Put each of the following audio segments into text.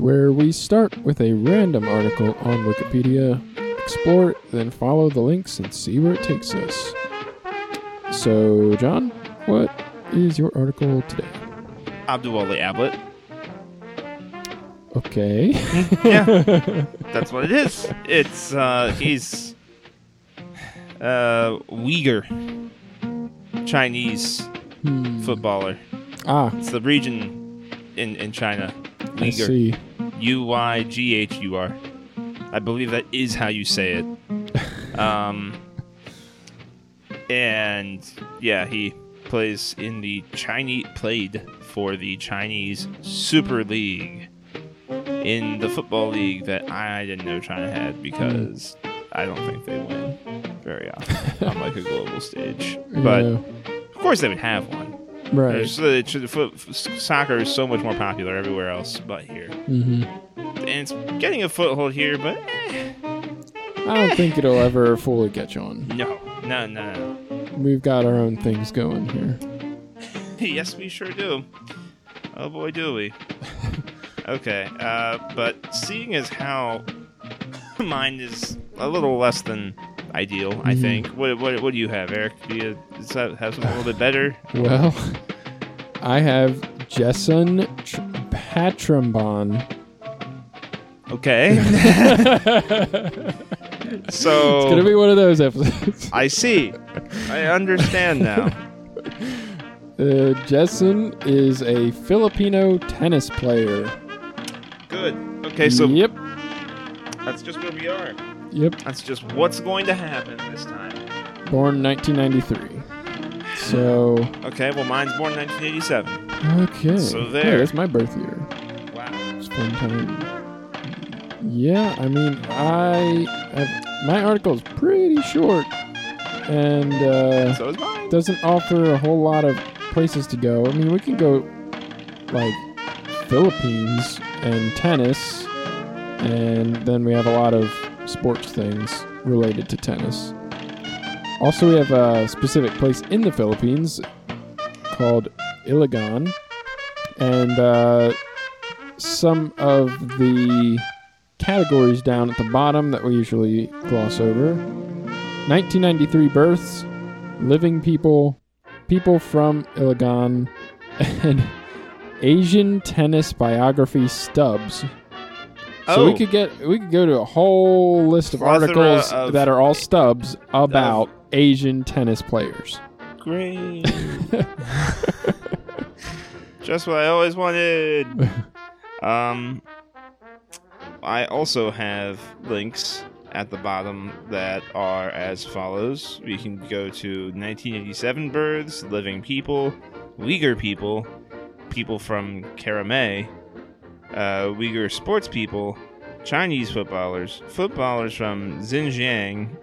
Podcast where we start with a random article on Wikipedia, explore it, then follow the links and see where it takes us. So, John, what is your article today? Abduwali Ablet. Okay. yeah, that's what it is. It's uh, he's uh, Uyghur Chinese Hmm. footballer. Ah, It's the region in in China. I see. U Y G H U R. I believe that is how you say it. Um, and yeah, he plays in the Chinese played for the Chinese Super League in the football league that I didn't know China had because I don't think they win very often on like a global stage. But Yeah, of course, they would have one. Right. It's- foot, soccer is so much more popular everywhere else but here hmm and it's getting a foothold here, but eh, I don't think it'll ever fully catch on. no, no, no, no. We've got our own things going here. yes, we sure do. Oh boy, do we. okay, uh, but seeing as how mine is a little less than ideal, I Mhm. think. What, what, what do you have, Eric? Do you does that have something a little bit better? Well, I have Jeson Tr- Patrombon. Okay. so It's gonna be one of those episodes. I see. I understand now. Uh, Jeson is a Filipino tennis player. Good. Okay, so yep, that's just where we are. Yep. That's just what's going to happen this time. Born 1993. So Okay, well, mine's born 1987. okay. So there. that's my birth year. Wow. It's fun time. Yeah, I mean, I have, my article is pretty short, and uh, So is mine. doesn't offer a whole lot of places to go. I mean, we can go like Philippines and tennis, and then we have a lot of sports things related to tennis. Also, we have a specific place in the Philippines called Iligan, and uh, some of the categories down at the bottom that we usually gloss over 1993 births, living people, people from Iligan, and Asian tennis biography stubs. So we Oh. could get we could go to a whole list of Plethora articles of- that are all stubs about Asian tennis players. Great. Just what I always wanted. Um, I also have links at the bottom that are as follows. We can go to 1987 births, living people, Uyghur people, people from Karamay, uh, Uyghur sports people, Chinese footballers, footballers from Xinjiang,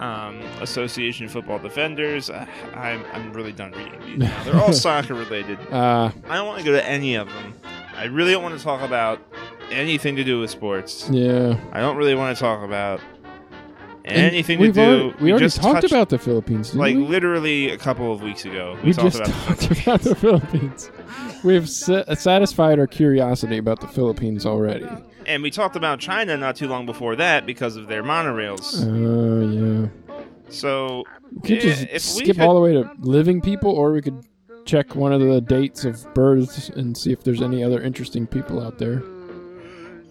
um, Association Football Defenders. Uh, I'm, I'm really done reading these now. They're all soccer related. Uh, I don't want to go to any of them. I really don't want to talk about anything to do with sports. yeah. I don't really want to talk about anything to we've do. Already, we, already just talked touched- about the Philippines, like we? literally a couple of weeks ago. We, we talked just about the talked about the Philippines. We've sa- satisfied our curiosity about the Philippines already. and we talked about China not too long before that because of their monorails. Oh yeah. so We could Yeah, just skip could- all the way to living people, or we could check one of the dates of births and see if there's any other interesting people out there.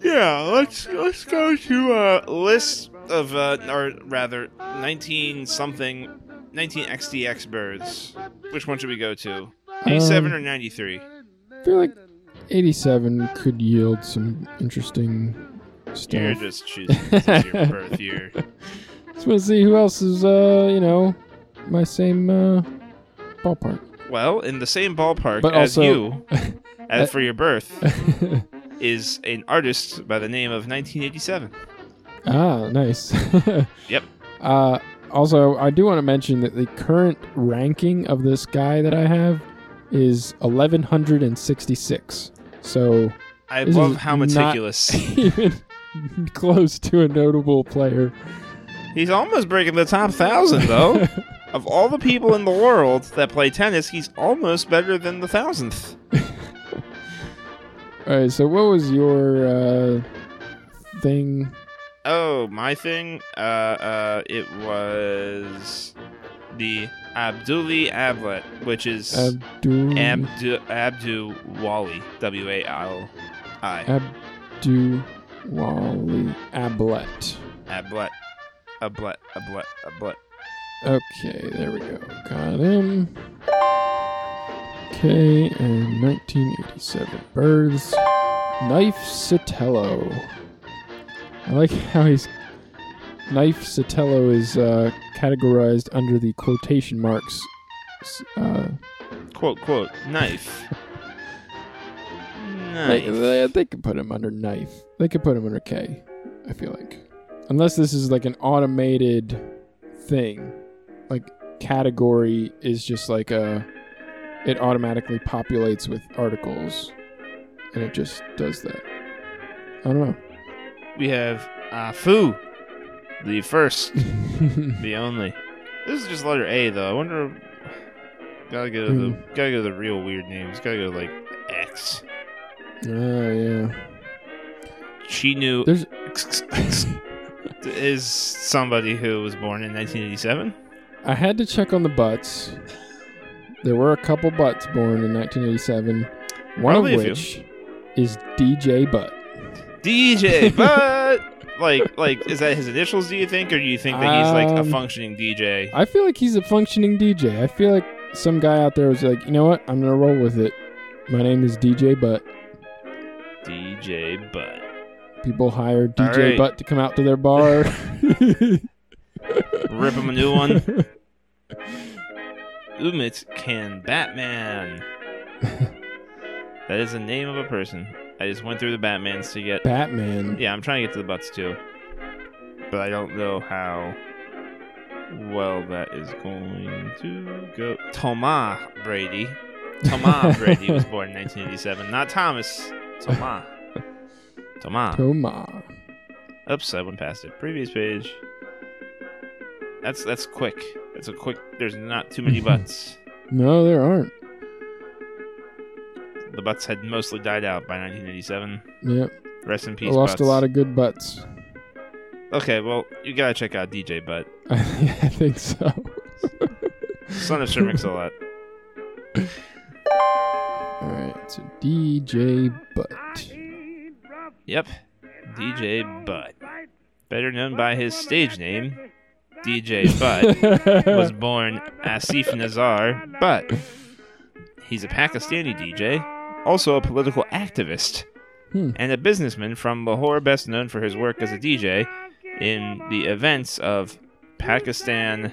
Yeah, let's let's go to a list of uh, or rather, nineteen something, nineteen XDX birds. Which one should we go to? Eighty-seven Um, or ninety-three? I feel like 87 could yield some interesting You're stuff. just choosing your birth year. Just want to see who else is, uh, you know, my same uh, ballpark. Well, in the same ballpark But as also- you, as for your birth, is an artist by the name of 1987. Ah, nice. Yep. Uh, also, I do want to mention that the current ranking of this guy that I have is 1166. So I love how meticulous. even close to a notable player. he's almost breaking the top thousand, though. of all the people in the world that play tennis, he's almost better than the thousandth. All right. So what was your uh, thing? Oh, my thing. Uh, uh, it was the Abduli Ablet, which is Abdul Abdu Abdu Wali. W A L I. Abdu Wali Ablet. Ablet. Ablet. Ablet. Ablet. Okay, there we go. Got him. Okay, and 1987 births. Knife Sotelo. I like how he's. Knife Sotelo is uh, categorized under the quotation marks. Uh, Quote, quote, knife. they, Knife. they, they could put him under knife. They could put him under K, I feel like. Unless this is like an automated thing. Like, category is just like a. It automatically populates with articles. And it just does that. I don't We have Afu, the first, the only. This is just letter A, though. I wonder. Gotta go to the Hmm. gotta go to the real weird names. Gotta go to like X. oh, yeah. Chinu There's. is somebody who was born in 1987. I had to check on the butts. There were a couple butts born in 1987. One Probably of which is DJ Butt. DJ, but like, like, is that his initials? Do you think, or do you think that he's like a Um, functioning DJ? I feel like he's a functioning DJ. I feel like some guy out there was like, you know what? I'm gonna roll with it. My name is DJ Butt. DJ, but People hire All DJ right. Butt to come out to their bar. rip him a new one. Umit can Batman. that is the name of a person. I just went through the Batmans to get. Batman. Yeah, I'm trying to get to the butts too, but I don't know how well that is going to go. Thomas Brady. Thomas Brady was born in 1987, not Thomas. Thomas. Thomas. Toma. Oops, I went past it. Previous page. That's that's quick. That's a quick. There's not too many butts. No, there aren't. The butts had mostly died out by 1987. Yep. Rest in peace. I lost butts. a lot of good butts. Okay, well, you gotta check out DJ Butt, I think so. son of Sir Mix-a-Lot. All right, so DJ Butt. Yep, DJ Butt, better known by his stage name, DJ Butt, was born Asif Nazar Butt. He's a Pakistani DJ, also a political activist, Hmm. and a businessman from Lahore, best known for his work as a DJ in the events of Pakistan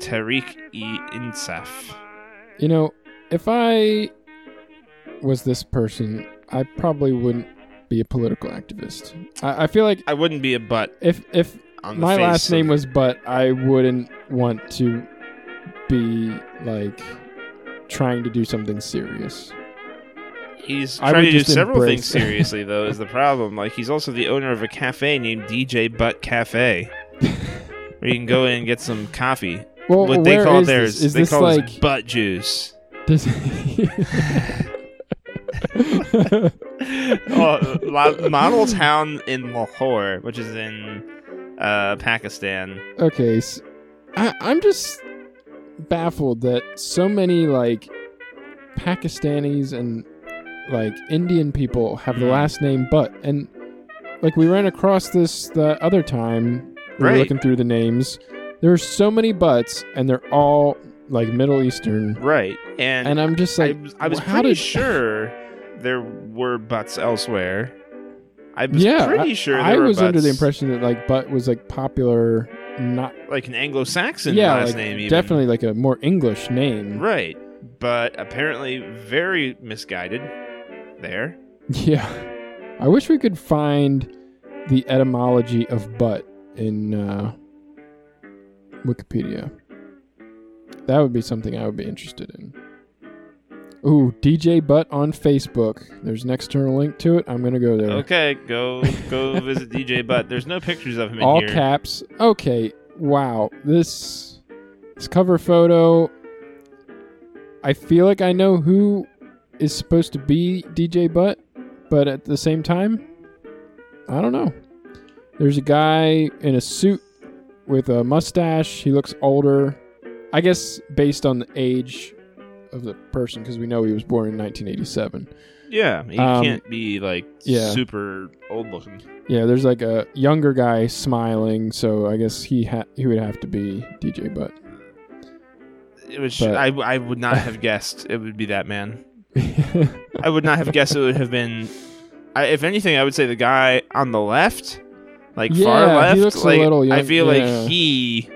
Tehreek-e-Insaf. You know, if I was this person, I probably wouldn't be a political activist. I, I feel like I wouldn't be a butt if if on my last name was Butt, I wouldn't want to be like trying to do something serious. He's I trying to do several things seriously, though, is the problem. Like, he's also the owner of a cafe named DJ Butt Cafe, where you can go in and get some coffee. Well, what they call is theirs, this? Is they this call like this butt juice. does oh, La- model town in Lahore, which is in uh, Pakistan. okay? I'm just baffled that so many like Pakistanis and like Indian people have the Mm. last name Butt, and like we ran across this the other time. We were Right. looking through the names. There are so many Butts, and they're all like Middle Eastern, Right, and, and I'm just like, was- I was how pretty did sure there were butts elsewhere. I was yeah, pretty I, sure. I was under the impression that like butt was like popular, not like an Anglo-Saxon yeah, last like name. Even. definitely like a more English name. right, but apparently very misguided. There, Yeah, I wish we could find the etymology of butt in uh, Wikipedia. That would be something I would be interested in. Ooh, DJ Butt on Facebook. There's an external link to it. I'm gonna go there. okay, go go visit DJ Butt. There's no pictures of him in All here. caps. Okay. Wow. This this cover photo. I feel like I know who is supposed to be DJ Butt, but at the same time, I don't know. There's a guy in a suit with a mustache. He looks older. I guess based on the age of the person, because we know he was born in 1987. Yeah, he Um, can't be like yeah. super old looking. Yeah, there's like a younger guy smiling, so I guess he ha- he would have to be DJ Butt. It was. But- I I would not have guessed it would be that man. I would not have guessed it would have been. I, if anything, I would say the guy on the left, like far Yeah, he left. like little I feel yeah. like he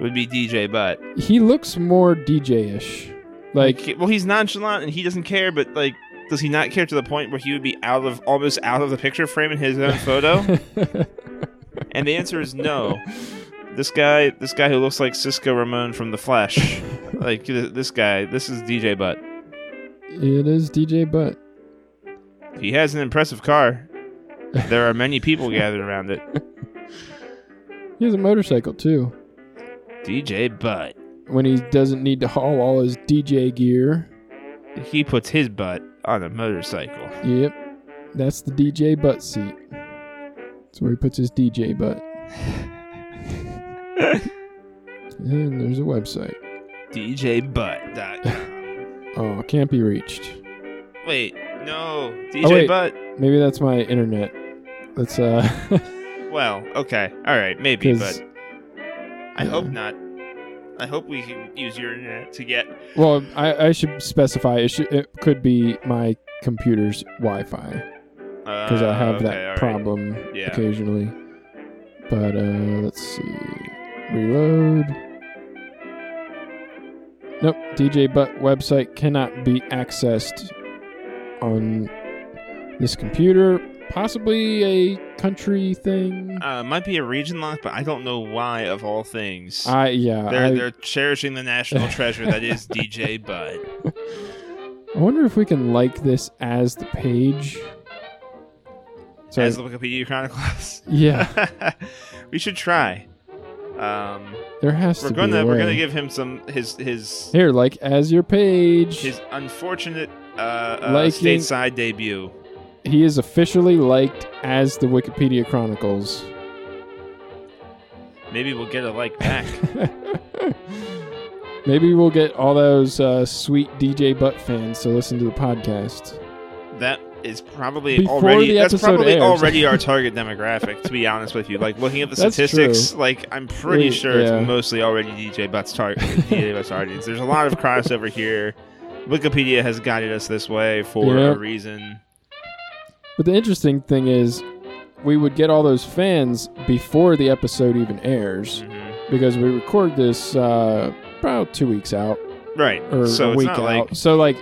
would be DJ Butt. he looks more DJ-ish. Like well, he's nonchalant and he doesn't care. But like, does he not care to the point where he would be out of almost out of the picture frame in his own photo? and the answer is no. This guy, this guy who looks like Cisco Ramon from The Flash, like this guy, this is DJ Butt. it is DJ Butt. He has an impressive car. There are many people gathered around it. He has a motorcycle too. DJ Butt. When he doesn't need to haul all his DJ gear. He puts his butt on a motorcycle. Yep. That's the DJ butt seat. That's where he puts his DJ butt. and there's a website. DJButt.com. Oh, can't be reached. Wait, no. DJ Oh, wait. Butt. Maybe that's my internet. That's uh Well, okay. All right, maybe, but I hope not. I hope we can use your internet to get. well, I, I should specify it should it could be my computer's Wi-Fi because I have Uh, okay, that all right. problem Yeah. occasionally. But uh let's see. Reload. Nope, DJ Butt website cannot be accessed on this computer. Possibly a country thing. Uh, might be a region lock, but I don't know why. Of all things, I yeah. they're I, they're cherishing the national treasure that is DJ Butt. I wonder if we can like this as the page. So As the Wikipedia chronicles. yeah, we should try. Um, there has we're to gonna be a we're gonna give him some his his here like as your page. his unfortunate uh, uh Liking- stateside debut. He is officially liked as the Wikipedia Chronicles. Maybe we'll get a like back. Maybe we'll get all those uh, sweet DJ Butt fans to listen to the podcast. that is probably Before already that's probably airs. already our target demographic. To be honest with you, like looking at the That's statistics, true. like I'm pretty We- sure yeah. it's mostly already DJ Butt's target. DJ Butt's audience. There's a lot of crossover here. Wikipedia has guided us this way for Yeah. a reason. But the interesting thing is, we would get all those fans before the episode even airs Mhm. because we record this uh, about two weeks out Right. or so a it's week not out. like So like,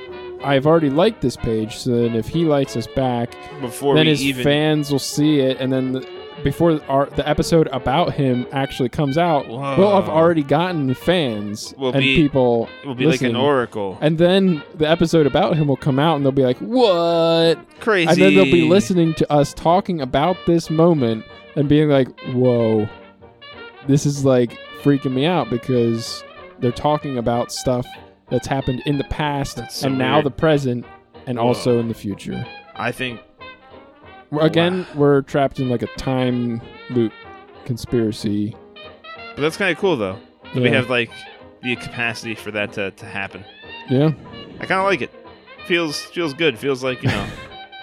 I've already liked this page. So then if he likes us back, before then we his even fans will see it, and then the, before our, the episode about him actually comes out, we'll have already gotten fans We'll and be- people. will be like an oracle. And then the episode about him will come out, and they'll be like, "What?" Crazy. And then they'll be listening to us talking about this moment and being like, "Whoa, this is like freaking me out because they're talking about stuff that's happened in the past so and now the present and Whoa. also in the future." I think Again, Wow. we're trapped in like a time loop conspiracy. but that's kind of cool though. that We have like the capacity for that to, to happen. Yeah. I kind of like it. Feels feels good. Feels like you know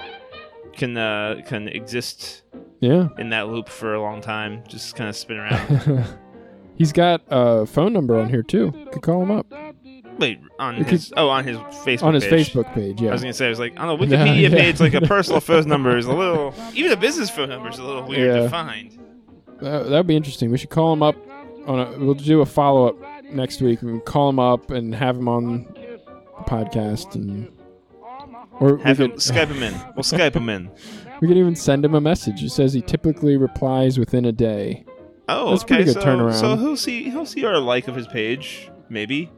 can uh, can exist Yeah. in that loop for a long time. Just kind of spin around. He's got a phone number on here too. Could call him up. Wait, on his oh on his Facebook on his page. Facebook page. Yeah, I was gonna say, I was like, on Yeah, Wikipedia yeah. page, like a personal phone number is a little, even a business phone number is a little weird Yeah. to find. That would be interesting. We should call him up on a. We'll do a follow up next week. We can call him up and have him on the podcast, and or Have him could, Skype him in. We'll Skype him in. we could even send him a message. It says he typically replies within a day. Oh, That's okay. pretty good so, turnaround. so he'll see he'll see our like of his page, maybe.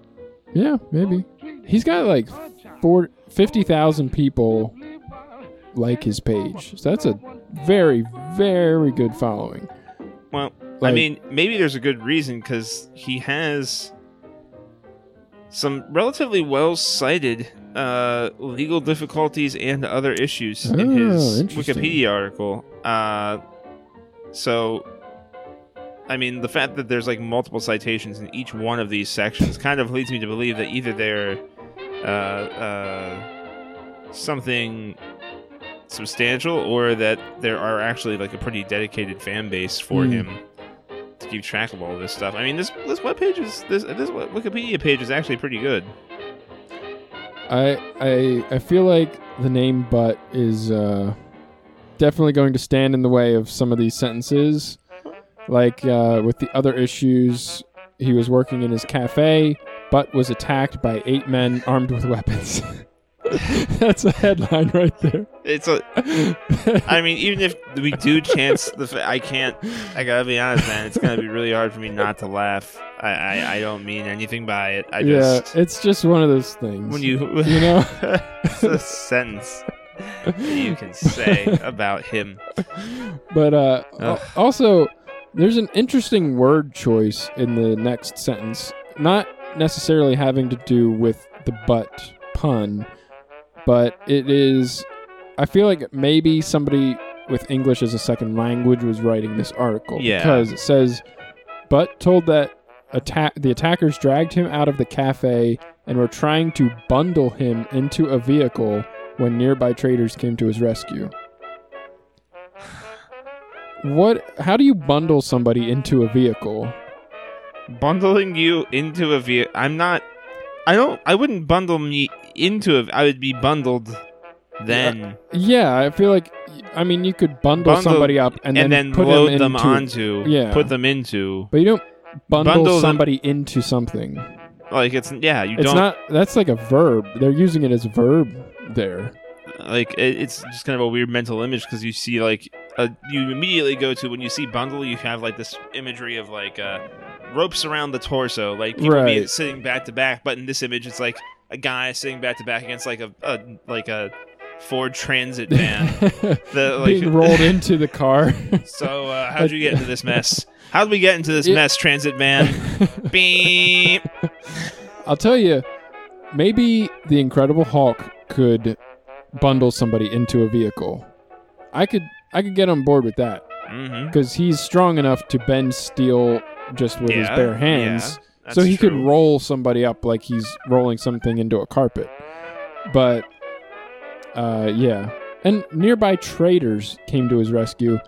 Yeah, maybe. He's got like four, 50,000 people like his page. So that's a very, very good following. Well, I mean, maybe there's a good reason because he has some relatively well cited uh, legal difficulties and other issues in Oh, his. Wikipedia article. Uh, so, I mean, the fact that there's like multiple citations in each one of these sections kind of leads me to believe that either they're uh, uh, something substantial or that there are actually like a pretty dedicated fan base for Hmm. him to keep track of all this stuff. I mean, this this web page is this this Wikipedia page is actually pretty good. I I I feel like the name "but" is uh, definitely going to stand in the way of some of these sentences. Like uh, with the other issues, he was working in his cafe, but was attacked by eight men armed with weapons. That's a headline right there. It's a. I mean, even if we do chance the, fa- I can't. I gotta be honest, man. It's gonna be really hard for me not to laugh. I I, I don't mean anything by it. I yeah, just it's just one of those things. when you you know, it's a sentence that you can say about him. but uh, Ugh. also there's an interesting word choice in the next sentence, not necessarily having to do with the butt pun, but it is. I feel like maybe somebody with English as a second language was writing this article Yeah. because it says, "But told that attack the attackers dragged him out of the cafe and were trying to bundle him into a vehicle when nearby traders came to his rescue." What? How do you bundle somebody into a vehicle? Bundling you into a vehicle. I'm not. I don't. I wouldn't bundle me into a. I would be bundled. Then Yeah, I feel like. I mean, you could bundle, Bundle- somebody up and, and, then, then, put load them, them into, onto. yeah. Put them into. But you don't bundle, Bundle them- somebody into something. Like it's yeah. You It's don't. not. That's like a verb. They're using it as a verb there. like it's just kind of a weird mental image because you see like a, you immediately go to when you see bundle you have like this imagery of like uh, ropes around the torso like people be Right. sitting back to back but in this image it's like a guy sitting back to back against like a, a like a Ford Transit van the like Being rolled into the car. so uh, how'd you get into this mess How did we get into this Yeah. mess transit van beep I'll tell you, maybe the Incredible Hulk could bundle somebody into a vehicle. I could. I could get on board with that mm-hmm. because he's strong enough to bend steel just with his bare hands. yeah, so he could roll somebody up like he's rolling something into a carpet. But uh, yeah, and nearby traders came to his rescue.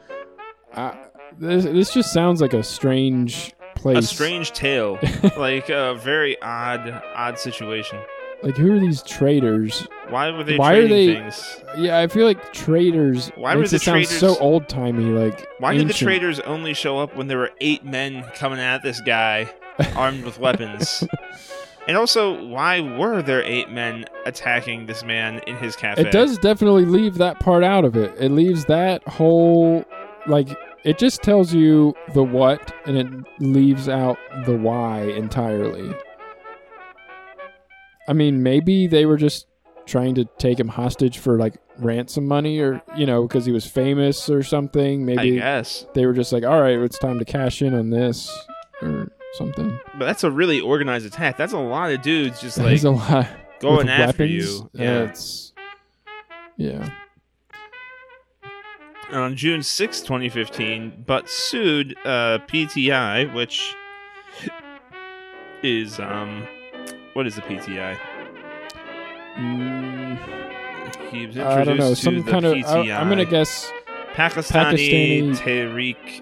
Uh, this this just sounds like a strange place. a strange tale like a very odd odd situation Like who are these traders? Why were they Why are trading they- things? Yeah, I feel like traders Why were makes the it sound traders- so old timey. Like Why did the ancient. traders only show up when there were eight men coming at this guy armed with weapons? And also, why were there eight men attacking this man in his cafe? It does definitely leave that part out of it. It leaves that whole like it just tells you the what and it leaves out the why entirely. I mean, maybe they were just trying to take him hostage for like ransom money or you know because he was famous or something. I Maybe guess. they were just like, "All right, it's time to cash in on this." Or something. But that's a really organized attack. That's a lot of dudes just like There's a lot going after weapons. you. Yeah, Yeah. it's yeah. And on June 6, 2015, Butt sued uh, PTI, which is um, what is the PTI? Mm, He was I don't know. Some kind of. I, I'm gonna guess. Pakistani, Pakistani- Tehreek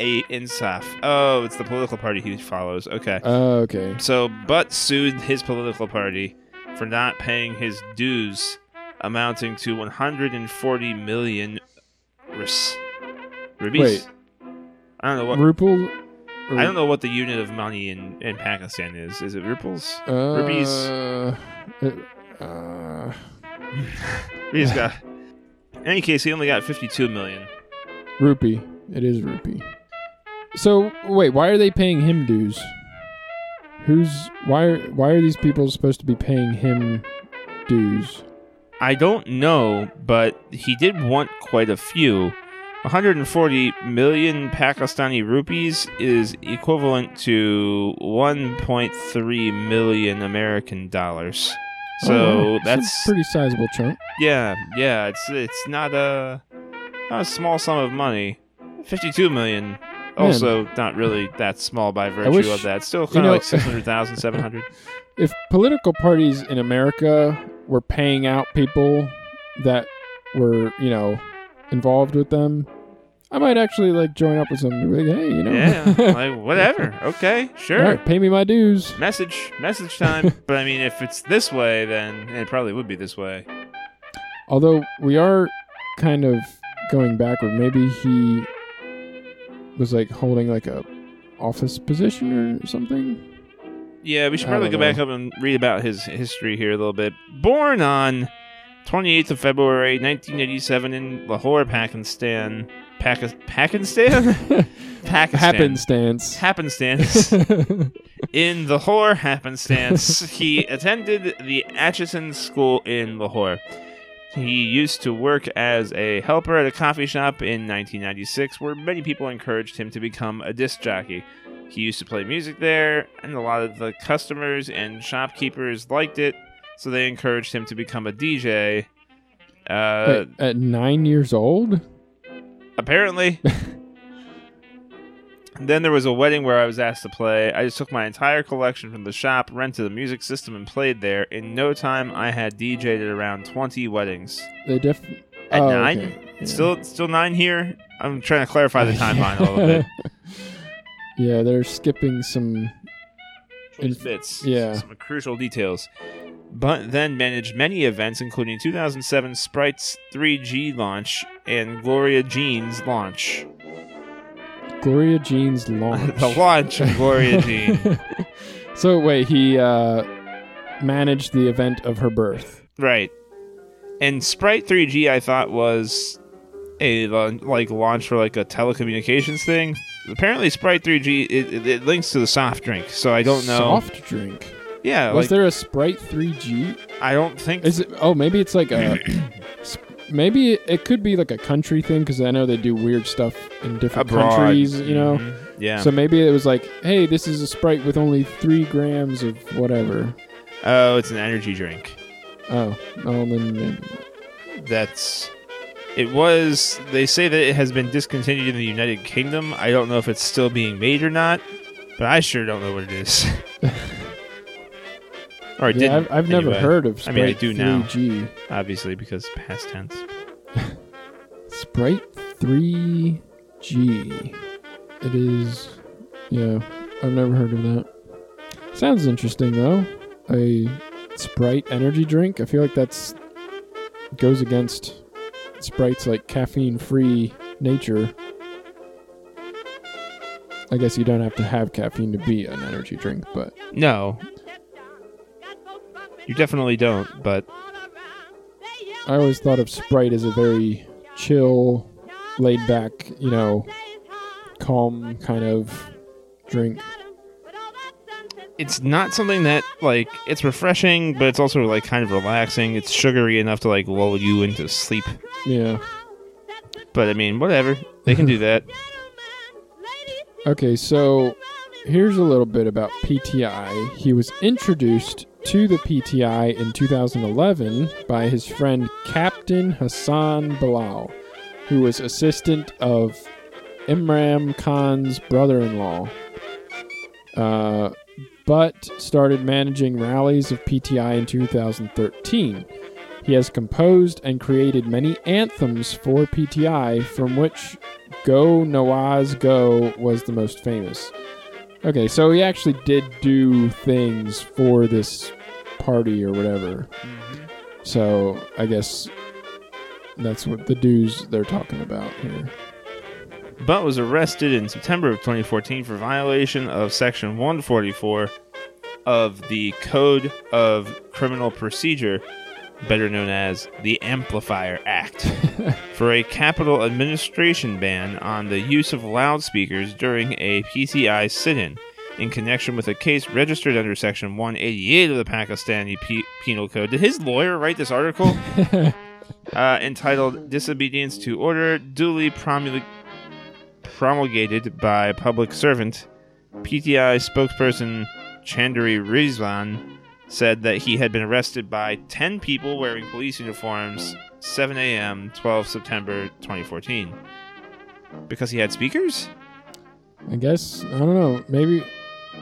a Insaf. Oh, it's the political party he follows. Okay. Oh, okay. So, Butt sued his political party for not paying his dues, amounting to 140 million rupees. Wait. I don't know what. I don't know what the unit of money in, in Pakistan is. Is it ruples? Uh, Rupees. it- uh, He's got. In any case, he only got 52 million. rupee. It is rupee. So wait, why are they paying him dues? Who's why? Why are these people supposed to be paying him dues? I don't know, but he did want quite a few. 140 million Pakistani rupees is equivalent to 1.3 million American dollars. So Oh, that's a pretty sizable chunk. yeah, yeah. It's it's not a not a small sum of money. 52 million. Also, not really that small by virtue wish- of that. Still kind of know- like 600,000, 700. If political parties in America were paying out people that were, you know, involved with them, I might actually like join up with some. Like, hey, you know, yeah, like whatever. Okay, sure. Right, pay me my dues. Message, message time. but I mean, if it's this way, then it probably would be this way. Although we are kind of going backward. Maybe he was like holding like a office position or something. Yeah, we should probably go don't back up and read about his history here a little bit. Born on 28th of February 1987 in Lahore, Pakistan. Paki- Pakistan? Pakistan. Happenstance. Happenstance. in Lahore, happenstance, he attended the Aitchison School in Lahore. He used to work as a helper at a coffee shop in 1996, where many people encouraged him to become a disc jockey. He used to play music there, and a lot of the customers and shopkeepers liked it, so they encouraged him to become a DJ. Uh, Wait, at nine years old? apparently. then there was a wedding where I was asked to play. I just took my entire collection from the shop, rented a music system, and played there. In no time, I had DJed at around 20 weddings. They def. At oh, nine? okay. Yeah. Still, still nine here. I'm trying to clarify the timeline a little bit. yeah, they're skipping some. Inf- bits, yeah. some crucial details. But then managed many events, including 2007 Sprite's 3G launch and Gloria Jean's launch. Gloria Jean's launch. the launch of Gloria Jean. so wait, he uh, managed the event of her birth. Right. And Sprite 3G, I thought was a uh, like launch for like a telecommunications thing. Apparently, Sprite 3G it, it, it links to the soft drink, so I don't know. Soft drink. Yeah, Was like there a Sprite 3G? I don't think. Is it? Oh, maybe it's like a. maybe it, it could be like a country thing because I know they do weird stuff in different abroad. countries. You know. Mhm. Yeah. So maybe it was like, hey, this is a Sprite with only three grams of whatever. oh, it's an energy drink. Oh, oh, then maybe. That's. It was. They say that it has been discontinued in the United Kingdom. I don't know if it's still being made or not, but I sure don't know what it is. or it yeah, didn't. I've, I've never anyway. heard of I Sprite mean, I do now. 3G. obviously because past tense. Sprite 3G. It is. Yeah, I've never heard of that. Sounds interesting though. A Sprite energy drink. I feel like that's goes against Sprite's like caffeine-free nature. I guess you don't have to have caffeine to be an energy drink, but No, you definitely don't. But I always thought of Sprite as a very chill, laid back, you know, calm kind of drink. it's not something that like it's refreshing, but it's also like kind of relaxing. It's sugary enough to like lull you into sleep. Yeah. But I mean, whatever. They can do that. Okay, so here's a little bit about PTI. He was introduced to the PTI in 2011 by his friend Captain Hassan Bilal, who was assistant of Imran Khan's brother in law. Uh, but started managing rallies of PTI in 2013. He has composed and created many anthems for PTI, from which Go Nawaz Go was the most famous. Okay, so he actually did do things for this party or whatever. So I guess that's what the dues they're talking about here. Butt was arrested in September of 2014 for violation of Section 144 of the Code of Criminal Procedure, better known as the Amplifier Act, for a capital administration ban on the use of loudspeakers during a PCI sit in. In connection with a case registered under Section 188 of the Pakistani P- Penal Code. Did his lawyer write this article? uh, entitled Disobedience to Order, duly promulgated promulgated by public servant. PTI spokesperson Chandri Rizwan said that he had been arrested by 10 people wearing police uniforms 7 a.m. 12 September 2014 because he had speakers? I guess I don't know. Maybe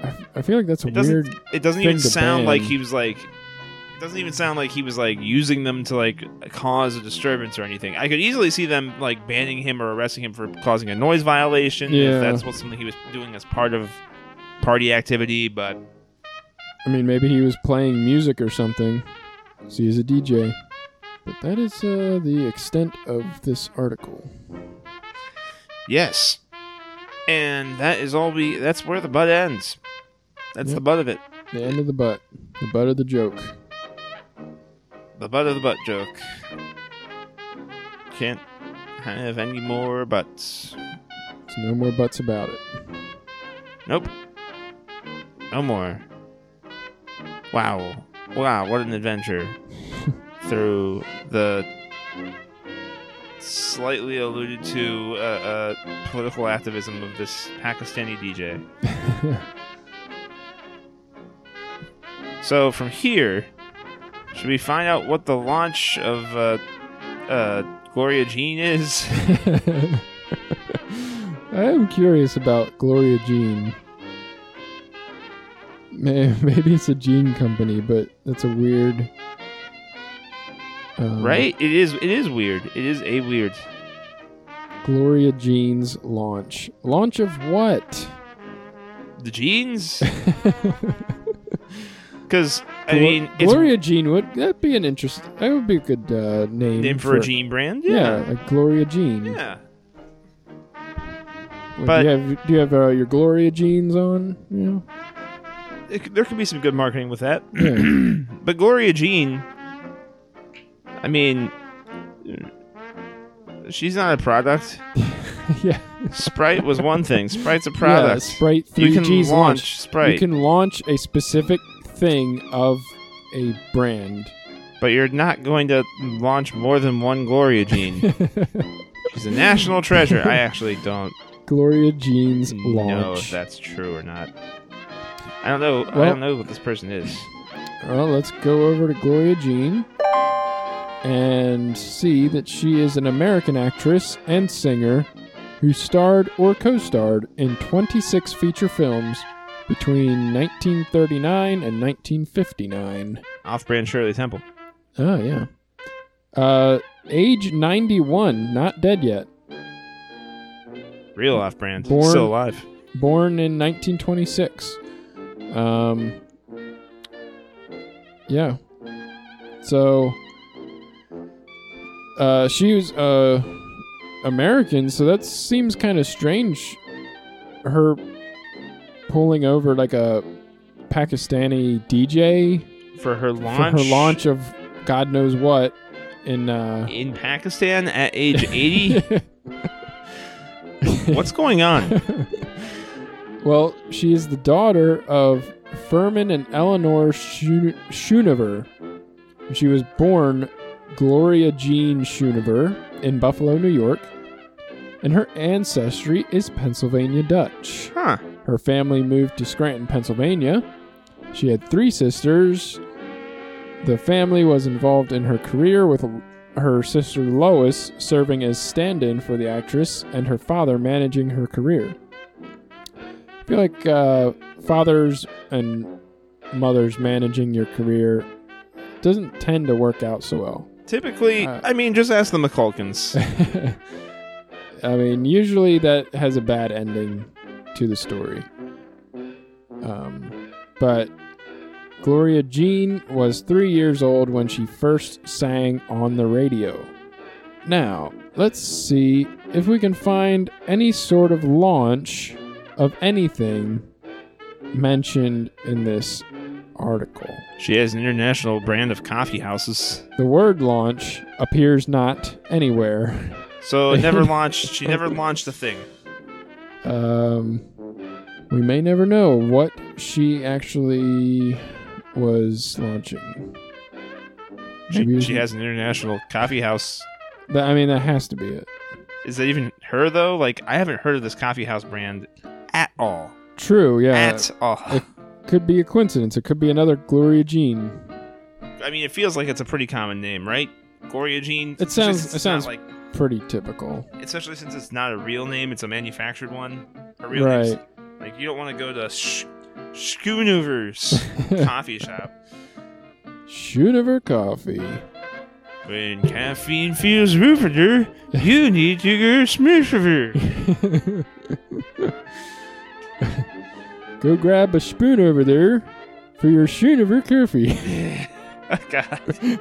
I, I feel like that's a It doesn't- weird. It doesn't even sound like he was like it doesn't even sound like he was like using them to like cause a disturbance or anything. I could easily see them like banning him or arresting him for causing a noise violation Yeah. if that's what something he was doing as part of party activity, but I mean, maybe he was playing music or something. So he's a DJ. But that is uh, the extent of this article. yes. And that is all we that's where the butt ends. That's Yep. the butt of it. The end of the butt. The butt of the joke. The butt of the butt joke. Can't have any more butts. There's no more butts about it. Nope. No more. Wow. Wow, what an adventure. Through the slightly alluded to uh, uh, political activism of this Pakistani DJ. So from here, should we find out what the launch of uh, uh, Gloria Jean is? I am curious about Gloria Jean. Maybe it's a jean company, but that's a weird. um, right? It is. It is weird. It is a weird. Gloria Jean's launch. Launch of what? The jeans. Because I Glo- mean, it's Gloria Jean would that be an interest? That would be a good uh, name. name for, a jean brand. Yeah, like Gloria Jean. Yeah. What, but- do you have do you have uh, your Gloria jeans on? You know? It c- there could be some good marketing with that. Yeah. but Gloria Jean, I mean, she's not a product. yeah. Sprite was one thing. Sprite's a Yeah, product. Sprite you 3G's can launch launch. Sprite, You can launch a specific thing of a brand. but you're not going to launch more than one Gloria Jean. She's a national treasure. I actually don't Gloria Jean's launch. know if that's true or not. I don't know. I Well- don't know what this person is. Well, let's go over to Gloria Jean and see that she is an American actress and singer who starred or co-starred in 26 feature films between 1939 and 1959. Off-brand Shirley Temple. Oh yeah. Uh, age 91, not dead yet. Real off-brand. Born- Still alive. Born in 1926. Um. Yeah. So. Uh, she was uh American, so that seems kind of strange. Her pulling over like a Pakistani DJ For her launch for her launch of God knows what in uh in Pakistan at age 80. What's going on? well, she is the daughter of Furman and Eleanor Schoonover. She was born Gloria Jean Schoonover in Buffalo, New York, and her ancestry is Pennsylvania Dutch. Huh. Her family moved to Scranton, Pennsylvania. She had three sisters. The family was involved in her career with her sister Lois serving as stand in for the actress and her father managing her career. I feel like uh, fathers and mothers managing your career doesn't tend to work out so well. Typically, Uh, I mean, just ask the McCulkins. I mean, usually that has a bad ending to the story. Um, but Gloria Jean was three years old when she first sang on the radio. Now, let's see if we can find any sort of launch of anything mentioned in this article. She has an international brand of coffee houses. The word launch appears not anywhere. So never launched. She never launched a thing. Um, we may never know what she actually was launching. She, she has an international coffee house. That, I mean, that has to be it. Is that even her though? Like I haven't heard of this coffee house brand at all. True, yeah. at all. it- could be a coincidence. It could be another Gloria Jean. I mean, it feels like it's a pretty common name, right? Gloria Jean. It sounds- it sounds- like, Pretty typical. especially since it's not a real name; it's a manufactured one. A real name's- Right. Like you don't want to go to Sh- Schoonover's coffee shop Schoonover Coffee. when caffeine feels roofier. You need to go Smoother. Go grab a spoon over there for your Schoonover coffee. oh, God.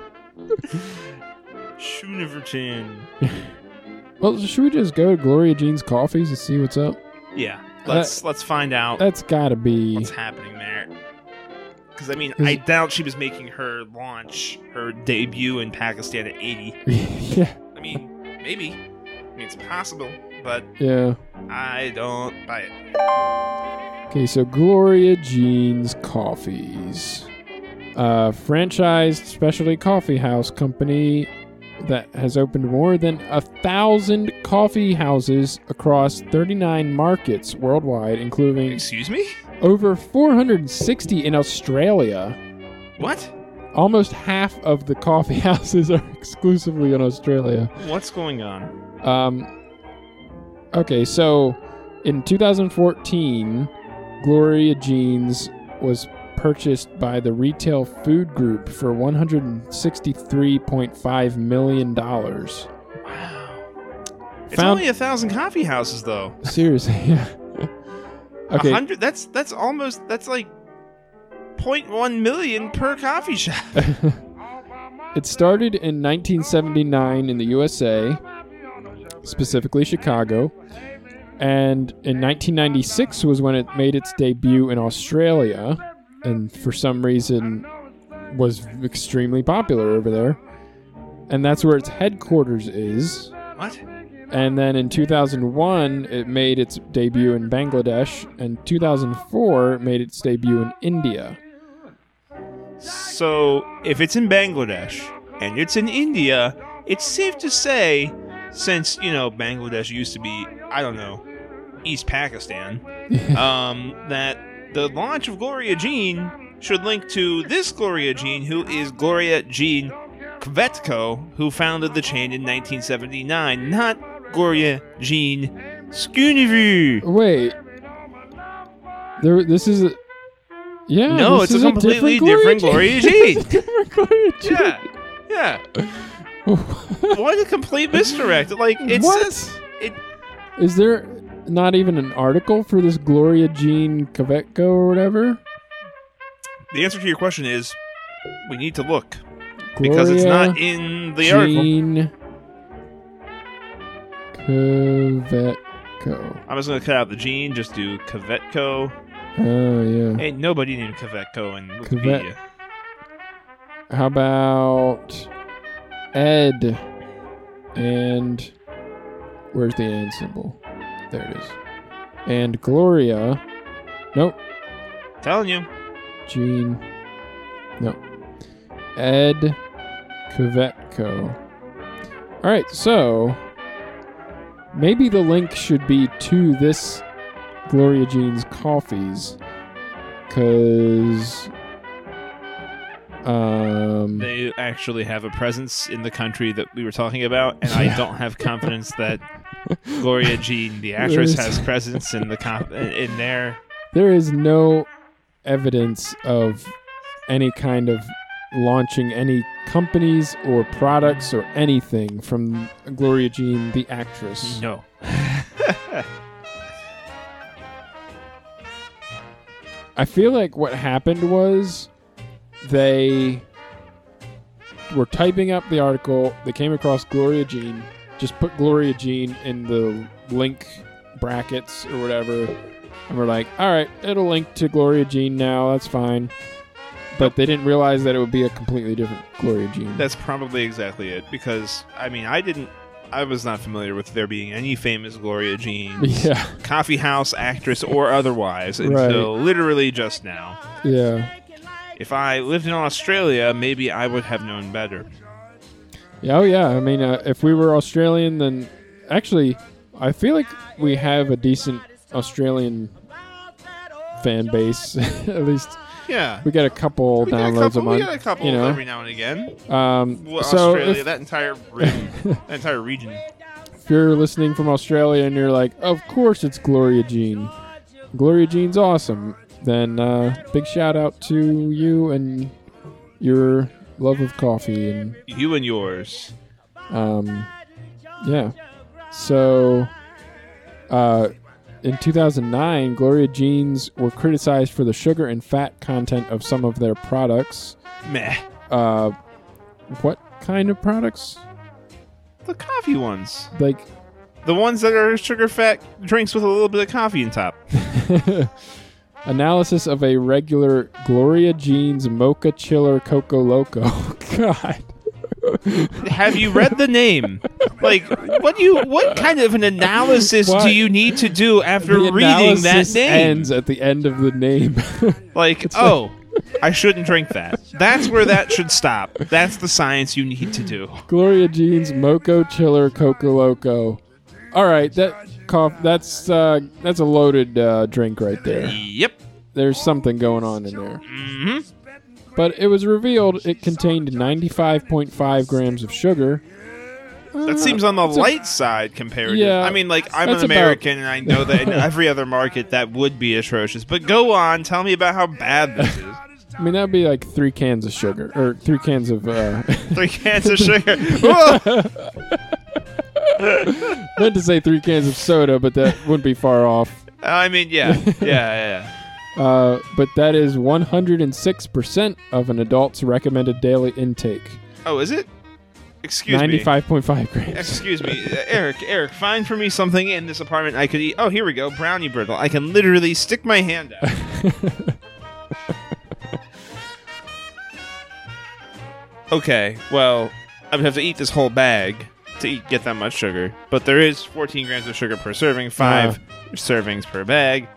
Schoonoverton. well, should we just go to Gloria Jean's Coffees and see what's up? Yeah, let's let's find out That's gotta be. what's happening there. Because I mean, Is- I doubt she was making her launch, her debut in Pakistan at 80. yeah, I mean, maybe. I mean, it's possible, but yeah. I don't buy it. Okay, so Gloria Jean's Coffees. A franchised specialty coffee house company that has opened more than a thousand coffee houses across 39 markets worldwide, including Excuse me? over 460 in Australia. What? Almost half of the coffee houses are exclusively in Australia. What's going on? Um, okay, so in 2014, Gloria Jeans was purchased by the Retail Food Group for 163.5 million dollars. Wow. It's Found- only a thousand coffee houses, though. Seriously, yeah. Okay, hundred. That's that's almost that's like 0.1 million per coffee shop. it started in 1979 in the USA, specifically Chicago, and in 1996 was when it made its debut in Australia, and for some reason was extremely popular over there. And that's where its headquarters is. What? And then in 2001, it made its debut in Bangladesh, and 2004 it made its debut in India. So if it's in Bangladesh and it's in India, it's safe to say, since you know Bangladesh used to be, I don't know, East Pakistan, um, that the launch of Gloria Jean should link to this Gloria Jean, who is Gloria Jean Kvetko, who founded the chain in 1979, not Gloria Jean Schoonover. Wait. There, this is a. Yeah. No, it's a completely different Gloria Jean. different Gloria Jean. Yeah, yeah. What a complete misdirect! Like it what? it. Is there not even an article for this Gloria Jean Kvetko or whatever? The answer to your question is, we need to look because it's not in the article. Jean Kvetko. I'm just gonna cut out the Jean, Just do Kvetko. Oh yeah. Ain't nobody named Kvetko in Wikipedia. How about Ed and where's the and symbol? There it is. And Gloria. Nope. Telling you. Jean. No. Ed Kvetko. All right, so maybe the link should be to this Gloria Jean's coffees, because um, They actually have a presence in the country that we were talking about, and I don't have confidence that Gloria Jean, the actress, has presence in the com- in there. there is no evidence of any kind of launching any companies or products or anything from Gloria Jean, the actress. No, I feel like what happened was they were typing up the article. They came across Gloria Jean. Just put Gloria Jean in the link brackets or whatever, and we're like, all right, it'll link to Gloria Jean now. That's fine. But they didn't realize that it would be a completely different Gloria Jean. That's probably exactly it. Because I mean, I didn't. I was not familiar with there being any famous Gloria Jean, yeah, coffee house actress or otherwise, until literally just now. yeah, If I lived in Australia, maybe I would have known better. Yeah. Oh yeah. I mean, uh, if we were Australian, then actually, I feel like we have a decent Australian fan base. At least Yeah. we get a couple We got a downloads couple, a month. we got a couple you know. every now and again. Um, Well, so Australia, if, that entire region, that entire region. if you're listening from Australia and you're like, of course it's Gloria Jean. Gloria Jean's awesome. Then uh, big shout out to you and your love of coffee and You and yours. um, yeah. So, uh, in 2009, Gloria Jeans were criticized for the sugar and fat content of some of their products. Meh. Uh, what kind of products? The coffee ones. Like The ones that are sugar fat drinks with a little bit of coffee in top. analysis of a regular Gloria Jeans Mocha Chiller Coco Loco. God. Have you read the name? Like, what do you? What uh, kind of an analysis do you need to do after the reading that name? ends at the end of the name. Like, oh, I shouldn't drink that. That's where that should stop. That's the science you need to do. Gloria Jeans Moco Chiller Coco Loco. All right, that cough. That's uh, that's a loaded uh, drink right there. Yep. There's something going on in there. hmm But it was revealed it contained 95.5 grams of sugar. That seems on the light side compared. to- Yeah, I mean, like I'm an about- American, and I know that in every other market that would be atrocious. But go on, tell me about how bad this is. I mean, that'd be like three cans of sugar or three cans of. Uh, Three cans of sugar. Meant to say three cans of soda, but that wouldn't be far off. I mean, yeah, yeah, yeah. Uh, but that is 106% of an adult's recommended daily intake. Oh, is it? Excuse me. 95.5 grams. Excuse me, Uh, Eric. Eric, find for me something in this apartment I could eat. Oh, here we go, brownie brittle. I can literally stick my hand out. okay, well, I would have to eat this whole bag to eat, get that much sugar. But there is 14 grams of sugar per serving, five servings per bag.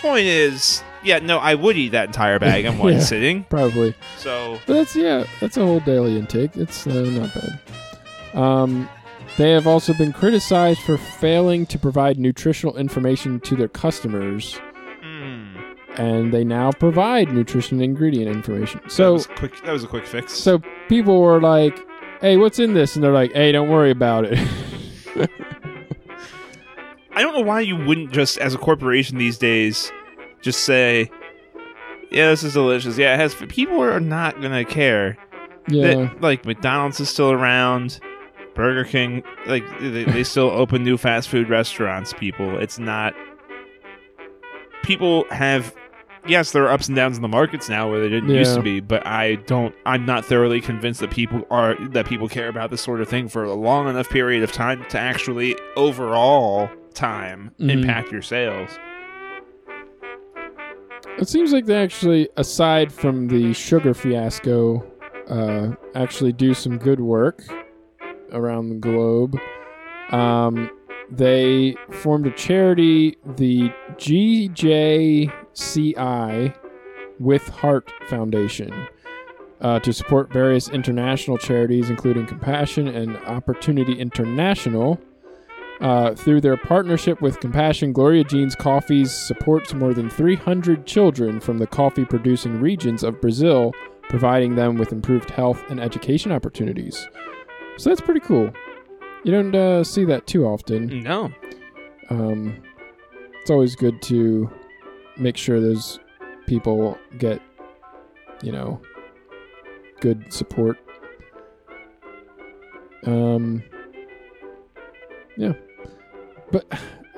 Point is, yeah, no, I would eat that entire bag in one Yeah. sitting. Probably. So But that's yeah, that's a whole daily intake. It's uh, not bad. Um, they have also been criticized for failing to provide nutritional information to their customers, mm, and they now provide nutrition ingredient information. that So, was quick. That was a quick fix. so people were like, "Hey, what's in this?" And they're like, "Hey, don't worry about it." I don't know why you wouldn't just, as a corporation these days, just say, "Yeah, this is delicious." Yeah, it has. People are not gonna care. yeah, That, like McDonald's is still around, Burger King, like they, they still open new fast food restaurants. People, it's not. People have. Yes, there are ups and downs in the markets now where they didn't used to be, but I don't. I'm not thoroughly convinced that people are that people care about this sort of thing for a long enough period of time to actually overall time Mhm. impact your sales. it seems like they actually, aside from the sugar fiasco, uh, actually do some good work around the globe. Um, they formed a charity, the GJCI with Heart Foundation, uh, to support various international charities, including Compassion and Opportunity International. Uh, through their partnership with Compassion, Gloria Jeans Coffees supports more than 300 children from the coffee producing regions of Brazil, providing them with improved health and education opportunities. So that's pretty cool. You don't uh, see that too often. No, Um, it's always good to make sure those people get, you know, good support. Um, yeah. But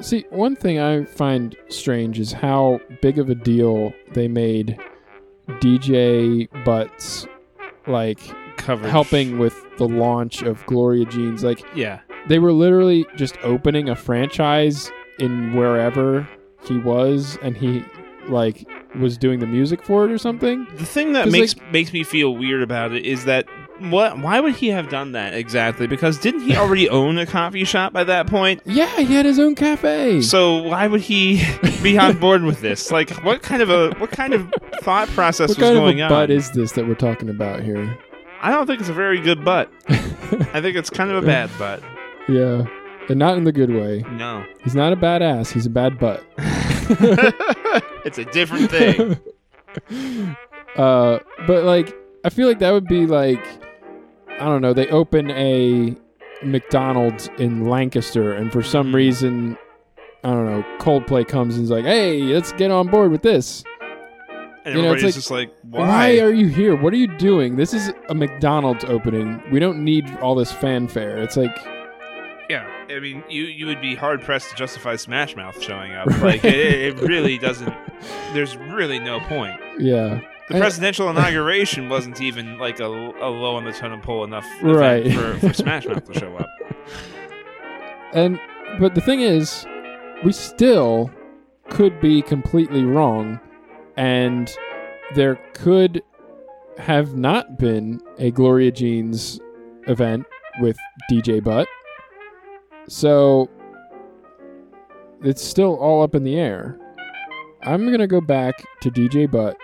see, one thing I find strange is how big of a deal they made DJ Butts like Coverage. helping with the launch of Gloria Jeans. Like Yeah. they were literally just opening a franchise in wherever he was and he like was doing the music for it or something. The thing that makes makes me feel weird about it is that what? Why would he have done that exactly? Because didn't he already own a coffee shop by that point? Yeah, he had his own cafe. So why would he be on board with this? Like, what kind of a what kind of thought process what was kind of going on? butt is this that we're talking about here? I don't think it's a very good butt. I think it's kind of a bad butt. yeah. And not in the good way. No, He's not a badass, he's a bad butt. it's a different thing. uh but like I feel like that would be like I don't know, they open a McDonald's in Lancaster and for some Mhm. reason I don't know, Coldplay comes and is like, "Hey, let's get on board with this." And You know, it's everybody's like, just like, Why? why? are you here? What are you doing? This is a McDonald's opening. We don't need all this fanfare. It's like Yeah, I mean, you you would be hard pressed to justify Smash Mouth showing up. Like, it, it really doesn't. There's really no point. yeah. The And- presidential inauguration wasn't even like a, a low on the totem pole enough Right. for, for Smash Mouth to show up. And but the thing is, we still could be completely wrong, and there could have not been a Gloria Jeans event with DJ Butt. So it's still all up in the air. I'm gonna go back to DJ Butt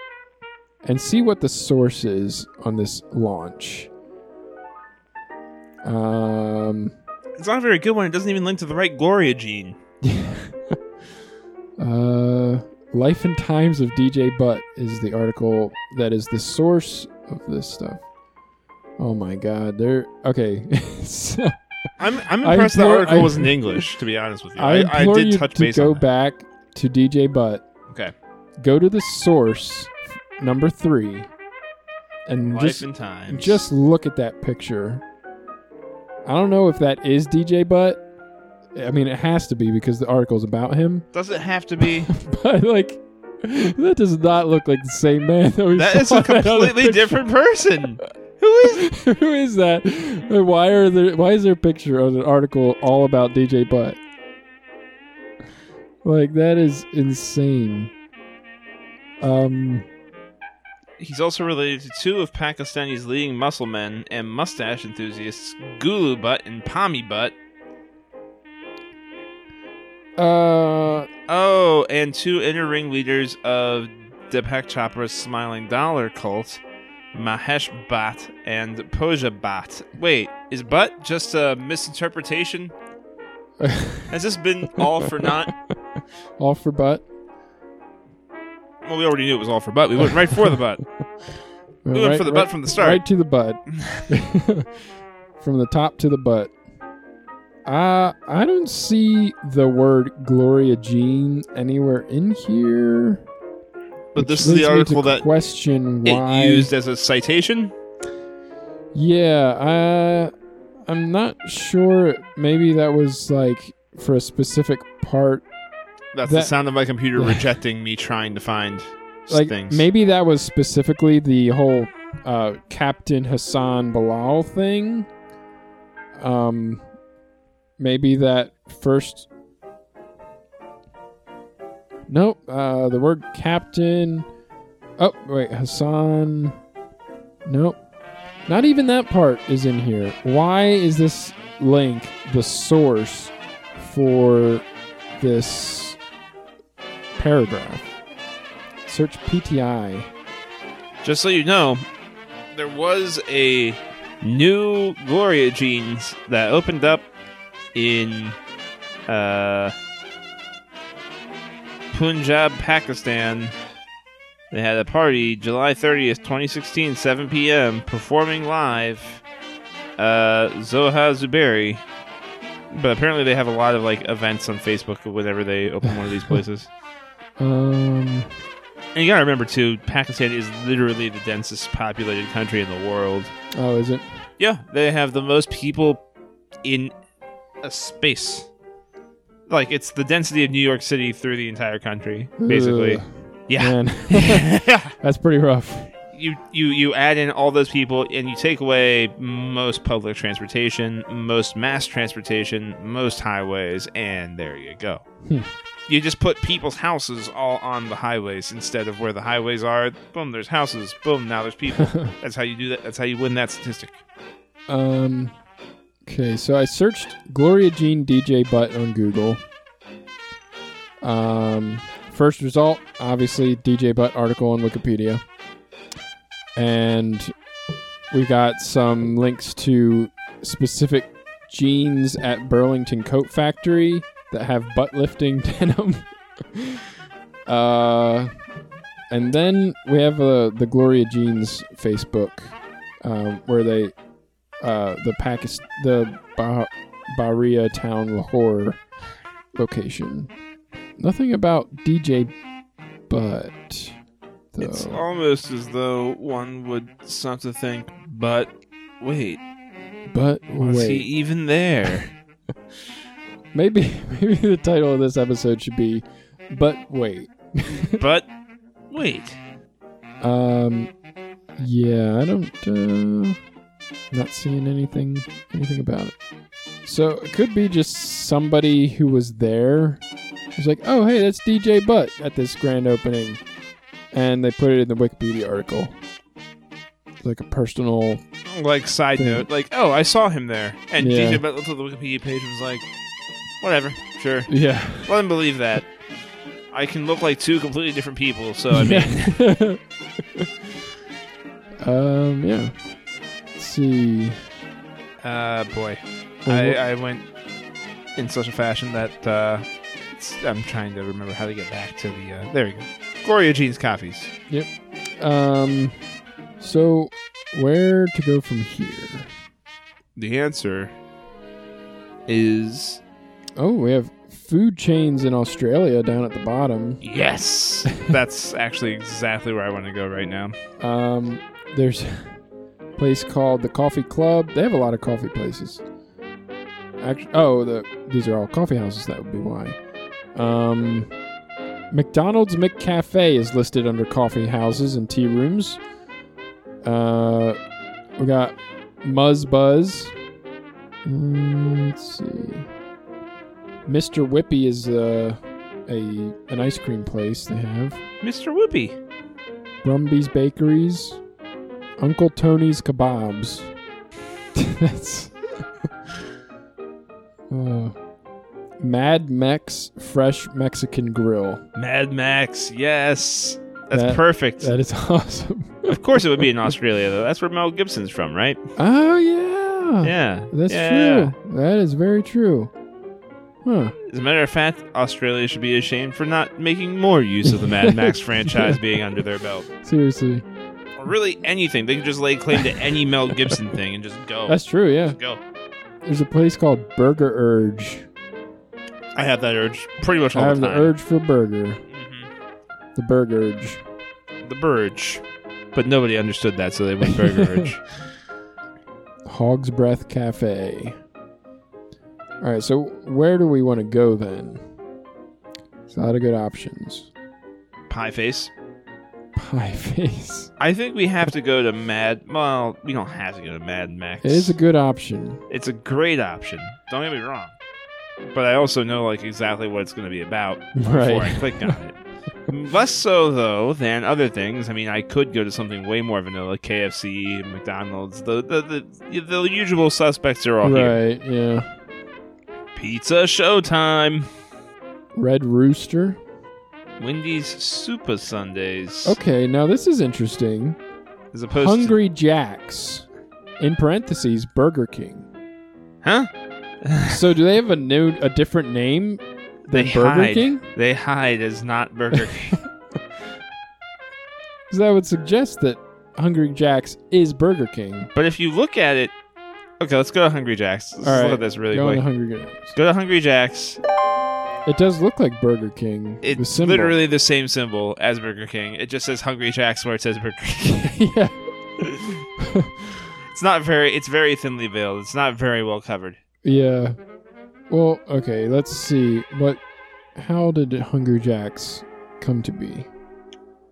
and see what the source is on this launch. Um. It's not a very good one. It doesn't even link to the right Gloria Jean. uh, Life and Times of DJ Butt is the article that is the source of this stuff. Oh my god, they're okay. I'm I'm impressed the implore- article I- was in English. To be honest with you, I, I, I, did you touch to base go that. back to DJ Butt. Okay, Go to the source number three, and life just and just look at that picture. I don't know if that is DJ Butt. I mean, it has to be because the article's about him. does it have to be? But like, that does not look like the same man that we that is a that completely different person. Who is? Who is that? Why are there? Why is there a picture of an article all about DJ Butt? Like that is insane. Um, He's also related to two of Pakistani's leading muscle men and mustache enthusiasts, Gulu Butt and Pommy Butt. uh, Oh, and two inner ring leaders of Deepak Chopra's Smiling Dollar cult, Mahesh Bhatt and Pooja Bhatt. Wait, is Butt just a misinterpretation? Has this been all for naught? all for Butt. Well, we already knew it was all for Butt. We went right for the Butt. We went Right- for the right- Butt from the start. Right to the butt. From the top to the butt. Uh, I don't see the word Gloria Jean anywhere in here. But this is the leads me to article that question why. it used as a citation. Yeah, uh, I'm not sure. Maybe that was like for a specific part. That's the sound of my computer rejecting me trying to find Like things. maybe that was specifically the whole uh, Captain Hassan Bilal thing. Um, maybe that first. Nope. Uh, the word captain. Oh wait, Hassan. Nope. Not even that part is in here. Why is this link the source for this paragraph? Search PTI. Just so you know, there was a new Gloria jeans that opened up in uh, Punjab, Pakistan. They had a party July 30th, 2016, 7 p.m., performing live uh, Zoha Zuberi. But apparently, they have a lot of like events on Facebook whenever they open one of these places. Um. And you gotta remember too, Pakistan is literally the densest populated country in the world. Oh, is it? Yeah, they have the most people in a space. Like it's the density of New York City through the entire country, basically. Ugh, Yeah. man, that's pretty rough. you you you add in all those people and you take away most public transportation, most mass transportation, most highways, and there you go. Hmm. You just put people's houses all on the highways instead of where the highways are. Boom, there's houses. Boom, now there's people. That's how you do that. That's how you win that statistic. Um. Okay, so I searched Gloria Jean DJ Butt on Google. Um, first result, obviously DJ Butt article on Wikipedia, and we got some links to specific jeans at Burlington Coat Factory that have butt lifting denim. uh, and then we have uh, the Gloria Jeans Facebook, um, where they uh, the Pakistan, the bah- Bahria town Lahore location. Nothing about DJ Butt. Though. It's almost as though one would stop to think, but wait, but was he even there? maybe maybe the title of this episode should be "But Wait." but wait. Um, yeah, I don't. Uh, not seeing anything anything about it. So it could be just somebody who was there. Who's like, oh hey, that's DJ Butt at this grand opening, and they put it in the Wikipedia article. It's like a personal. Like side Thing. note, like oh, I saw him there, and Yeah. DJ Butt looked at the Wikipedia page and was like, whatever, sure, Yeah. let him believe that. I can look like two completely different people, so I mean, um. Yeah. See. uh, boy, I, I went in such a fashion that uh, it's, I'm trying to remember how to get back to the. Uh, there we go. Gloria Jean's coffees. Yep. Um. So, where to go from here? The answer is Oh, we have food chains in Australia down at the bottom. yes. That's actually exactly where I want to go right now. Um, there's place called the Coffee Club. They have a lot of coffee places. Actually, oh, the these are all coffee houses. That would be why. Um, McDonald's McCafe is listed under coffee houses and tea rooms. Uh, we got Muzz Buzz. Mm, let's see. Mr. Whippy is uh, a an ice cream place they have. Mr. Whippy. Brumby's Bakeries, Uncle Tony's Kebabs. That's uh, Mad Max Fresh Mexican Grill. Mad Max, yes. That's That- perfect. That is awesome. of course it would be in Australia though. That's where Mel Gibson's from, right? Oh yeah, Yeah. that's Yeah. true. That is very true. Huh? As a matter of fact, Australia should be ashamed for not making more use of the Mad Max franchise being under their belt. Seriously, Or really anything. They could just lay claim to any Mel Gibson thing and just go. that's true. Yeah, Just go. there's a place called Burger Urge. I have that urge pretty much all I have the the urge for burger. Mhm. The Burger Urge. The Burge. But nobody understood that, so they went Burger Urge. Hog's Breath Cafe. All right, so where do we want to go then? There's a lot of good options. Pie face. Pie Face. I think we have to go to Mad. Well, we don't have to go to Mad Max. It is a good option. It's a great option. Don't get me wrong. But I also know like exactly what it's going to be about before I click on it. Less so though than other things. I mean, I could go to something way more vanilla, KFC, McDonald's. The the the, the usual suspects are all here. right, yeah. Pizza Showtime. Red Rooster. Wendy's Supa Sundaes. Okay, now this is interesting. As opposed Hungry Jacks. In parentheses, Burger King. Huh? So do they have a new a different name than They Burger hide. King? they hide as not Burger King. Because that would suggest that Hungry Jacks is Burger King. but if you look at it Okay, let's go to Hungry Jack's. Let's All look at this really Go quick. to Hungry Jacks. Go to Hungry Jack's. It does look like Burger King. the It's symbol. literally the same symbol as Burger King. It just says Hungry Jack's where it says Burger King. yeah. it's not very. It's very thinly veiled. It's not very well covered. Yeah. Well, okay, let's see. What? How did Hungry Jack's come to be?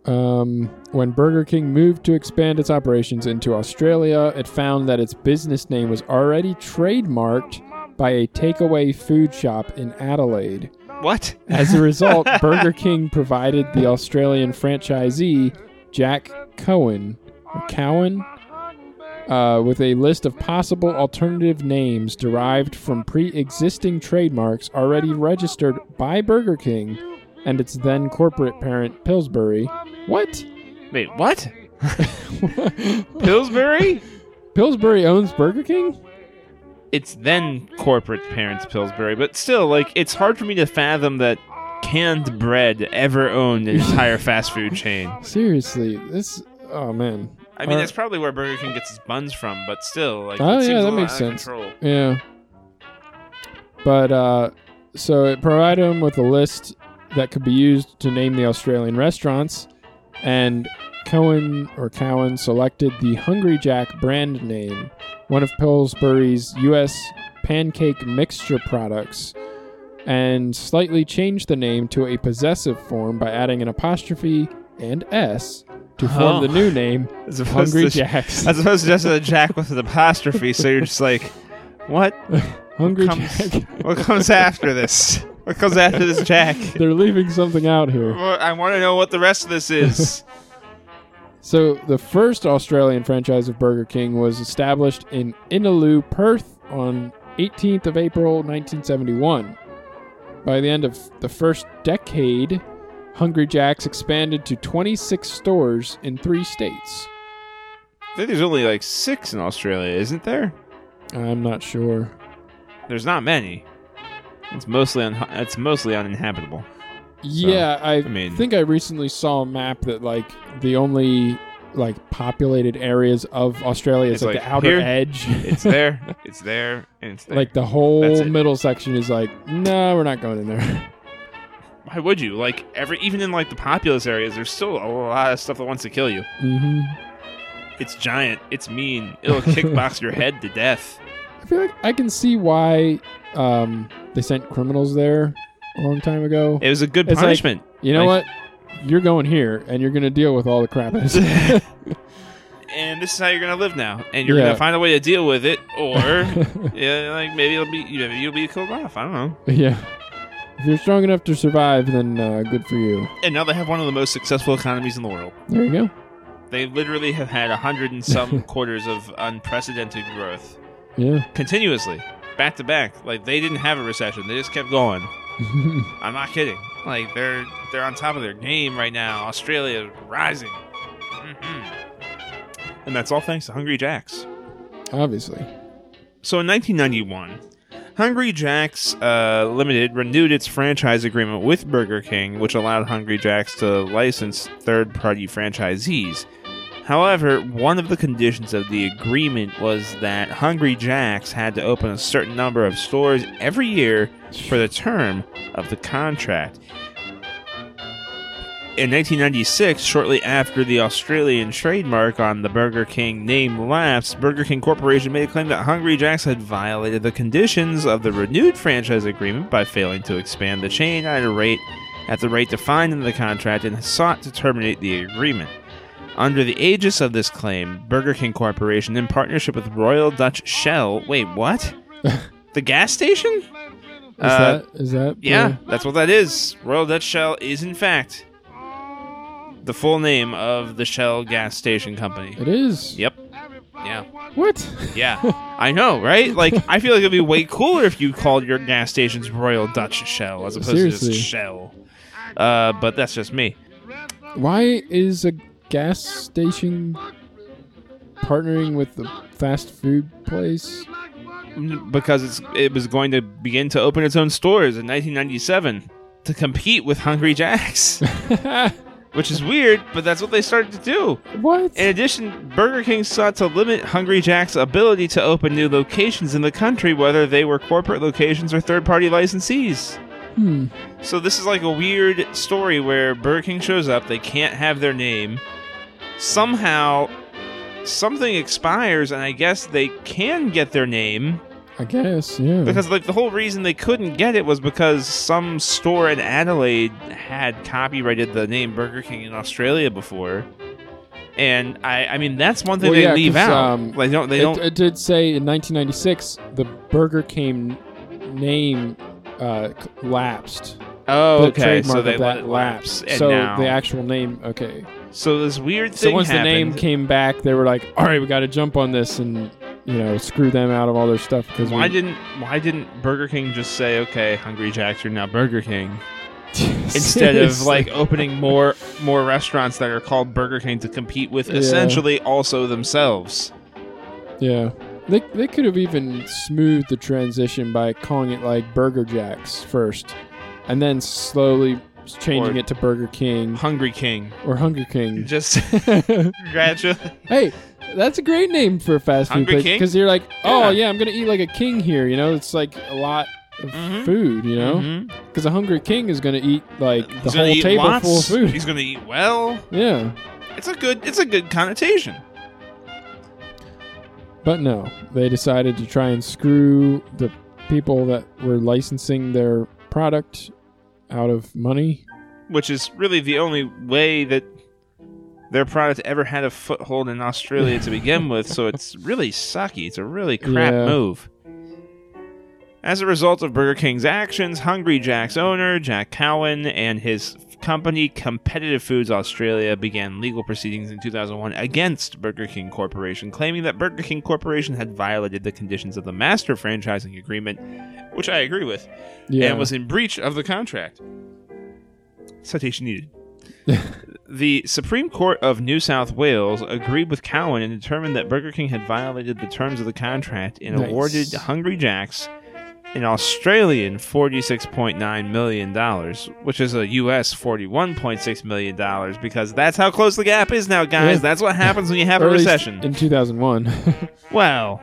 Um, when Burger King moved to expand its operations into Australia, it found that its business name was already trademarked by a takeaway food shop in Adelaide. What? As a result, Burger King provided the Australian franchisee Jack Cohen, Cowan, uh, with a list of possible alternative names derived from pre-existing trademarks already registered by Burger King and its then corporate parent Pillsbury. What? Wait, what? Pillsbury? Pillsbury owns Burger King? It's then corporate parents Pillsbury, but still, like, it's hard for me to fathom that canned bread ever owned an entire fast food chain. Seriously, this. Oh man. I mean, that's probably where Burger King gets its buns from, but still, like, Oh, it seems yeah, a that makes sense. Control. Yeah. But uh, so it provided him with a list that could be used to name the Australian restaurants, and Cohen or Cowan selected the Hungry Jack brand name, one of Pillsbury's U.S. pancake mixture products, and slightly changed the name to a possessive form by adding an apostrophe and S to form Oh. the new name, As Hungry to, Jacks. As opposed to just a Jack with an apostrophe, so you're just like, what? Hungry comes- Jack. What comes after this? What comes after this Jack? They're leaving something out here. I want to know what the rest of this is. So the first Australian franchise of Burger King was established in Innaloo, Perth on 18th of April 1971. By the end of the first decade, Hungry Jack's expanded to 26 stores in 3 states. I think there's only like six in Australia, isn't there? I'm not sure. There's not many. It's mostly un- it's mostly uninhabitable. Yeah, I, mean- think I recently saw a map that like the only like populated areas of Australia is like, like, the outer here, edge. It's there, it's there, and it's there. like the whole middle section is like, no, we're not going in there. why would you? Like every even in like the populous areas, there's still a lot of stuff that wants to kill you. hmm It's giant. It's mean. It'll kickbox your head to death. I feel like I can see why um, they sent criminals there a long time ago. It was a good It's like- punishment. You know like- what? You're going here, and you're going to deal with all the crap. and this is how you're gonna live now, and you're Yeah. gonna find a way to deal with it, or yeah, like maybe it'll be maybe you'll be killed off. I don't know. yeah. If you're strong enough to survive, then uh, good for you. And now they have one of the most successful economies in the world. There you go. They literally have had a hundred and some quarters of unprecedented growth Yeah. continuously, back to back. Like they didn't have a recession; they just kept going. I'm not kidding. Like they're they're on top of their game right now. Australia is rising, hmm and that's all thanks to Hungry Jacks. Obviously. So in 1991, Hungry Jack's uh, Limited renewed its franchise agreement with Burger King, which allowed Hungry Jack's to license third party franchisees. However, one of the conditions of the agreement was that Hungry Jack's had to open a certain number of stores every year for the term of the contract. In 1996, shortly after the Australian trademark on the Burger King name lapsed, Burger King Corporation made a claim that Hungry Jack's had violated the conditions of the renewed franchise agreement by failing to expand the chain at a rate at the rate defined in the contract and sought to terminate the agreement. Under the aegis of this claim, Burger King Corporation, in partnership with Royal Dutch Shell, wait, what? the gas station? Is Uh, that is that? the- Yeah, that's what that is. Royal Dutch Shell is, in fact, the full name of the Shell gas station company. It is. Yep. Yeah. What? Yeah. I know, right? Like, I feel like it'd be way cooler if you called your gas stations Royal Dutch Shell as opposed to Seriously. just Shell. Uh, but that's just me. Why is a gas station partnering with the fast food place? Because it's it was going to begin to open its own stores in 1997 to compete with Hungry Jack's, which is weird, but that's what they started to do. what? In addition, Burger King sought to limit Hungry Jack's ability to open new locations in the country, whether they were corporate locations or third party licensees. Hmm. So, this is like a weird story where Burger King shows up, they can't have their name. Somehow, something expires, and I guess they can get their name, I guess, yeah. Because like the whole reason they couldn't get it was because some store in Adelaide had copyrighted the name Burger King in Australia before. And I, I mean, that's one thing Well, they yeah, leave out. um, like, don't they it, don't? it did say in 1996 the Burger King name uh, lapsed. oh, the okay. So they let that it lapse, and so now, the actual name, okay. So this weird thing. So once the name came back, they were like, "All right, we got to jump on this and you know screw them out of all their stuff." Because Why we, didn't Why didn't Burger King just say, "Okay, Hungry Jacks you're now Burger King," instead of like opening more more restaurants that are called Burger King to compete with Yeah. essentially also themselves? yeah, they they could have even smoothed the transition by calling it like Burger Jacks first, and then slowly changing Or- it to Burger King Hungry King. or Hunger King. Just congratulations. hey, that's a great name for a fast food place because you're like, oh Yeah. yeah, I'm gonna eat like a king here. You know, it's like a lot of Mhm. food. You know, because a hungry king is gonna eat like the He's whole table lots. full of food. He's gonna eat well. yeah, It's a good. It's a good connotation. but no, they decided to try and screw the people that were licensing their product out of money. which is really the only way that their product ever had a foothold in Australia to begin with. So it's really sucky. It's a really crap Yeah. move. As a result of Burger King's actions, Hungry Jack's owner, Jack Cowan, and his company, Competitive Foods Australia, began legal proceedings in 2001 against Burger King Corporation, claiming that Burger King Corporation had violated the conditions of the master franchising agreement, which I agree with Yeah, and was in breach of the contract. Citation needed. the Supreme Court of New South Wales agreed with Cowan and determined that Burger King had violated the terms of the contract and Nice. awarded Hungry Jack's an Australian $46.9 million, which is a US $41.6 million, because that's how close the gap is now, guys. Yeah. That's what happens when you have a Or recession. in 2001. well,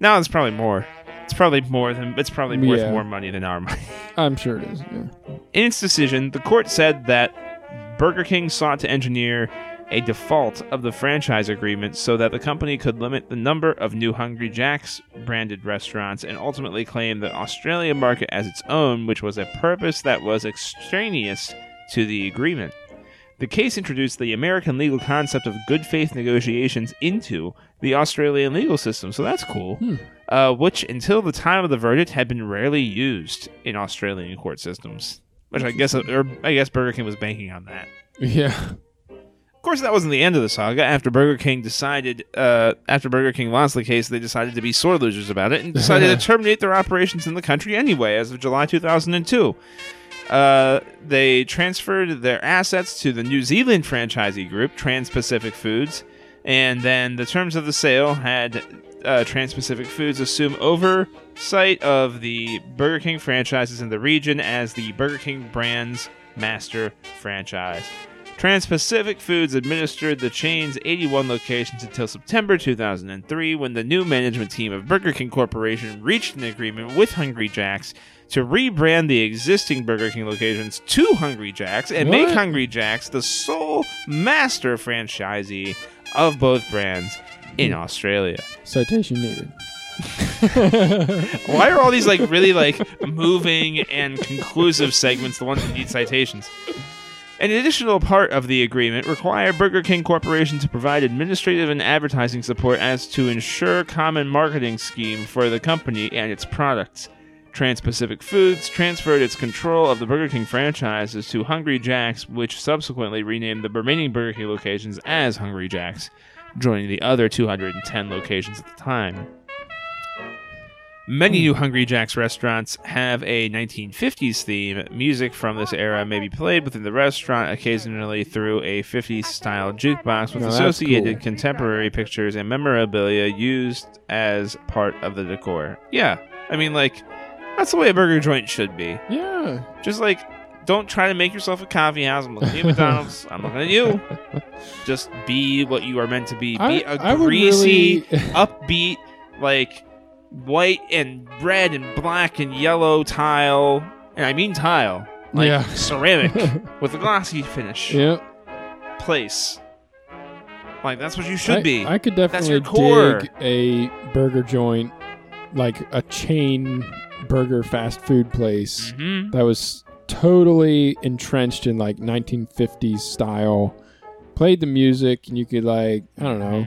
now it's probably more. It's probably more than it's probably worth Yeah. more money than our money. I'm sure it is. Yeah. In its decision, the court said that Burger King sought to engineer a default of the franchise agreement so that the company could limit the number of new Hungry Jack's branded restaurants and ultimately claim the Australia market as its own, which was a purpose that was extraneous to the agreement. The case introduced the American legal concept of good faith negotiations into the Australian legal system, so that's cool. Hmm. Uh, which, until the time of the verdict, had been rarely used in Australian court systems. Which I guess, or I guess Burger King was banking on that. Yeah. Of course, that wasn't the end of the saga. After Burger King decided, uh, after Burger King lost the case, they decided to be sore losers about it and decided to terminate their operations in the country anyway, as of July 2002. Uh, they transferred their assets to the New Zealand franchisee group, Trans Pacific Foods, and then the terms of the sale had uh, Trans Pacific Foods assume oversight of the Burger King franchises in the region as the Burger King brand's master franchise. Trans Pacific Foods administered the chain's 81 locations until September 2003 when the new management team of Burger King Corporation reached an agreement with Hungry Jack's to rebrand the existing Burger King locations to Hungry Jack's and make Hungry Jack's the sole master franchisee of both brands in Australia. Citation needed. Why are all these like really like moving and conclusive segments the ones that need citations? An additional part of the agreement required Burger King Corporation to provide administrative and advertising support as to ensure common marketing scheme for the company and its products. Trans-Pacific Foods transferred its control of the Burger King franchises to Hungry Jack's, which subsequently renamed the remaining Burger King locations as Hungry Jack's, joining the other 210 locations at the time. Many hmm. new Hungry Jack's restaurants have a 1950s theme. Music from this era may be played within the restaurant occasionally through a 50s style jukebox with Now that's associated cool. contemporary pictures and memorabilia used as part of the decor. Yeah, I mean, like, that's the way a burger joint should be. Yeah. Just like, don't try to make yourself a coffee house. I'm looking at you, McDonald's. I'm looking at you. Just be what you are meant to be. Be I, a I would greasy, really. upbeat, like white and red and black and yellow tile, and I mean tile, like Yeah. ceramic with a glossy finish yeah. place. Like that's what you should I, be. I could definitely dig a burger joint like a chain burger fast food place hmm that was totally entrenched in like 1950s style. Played the music, and you could like I don't know.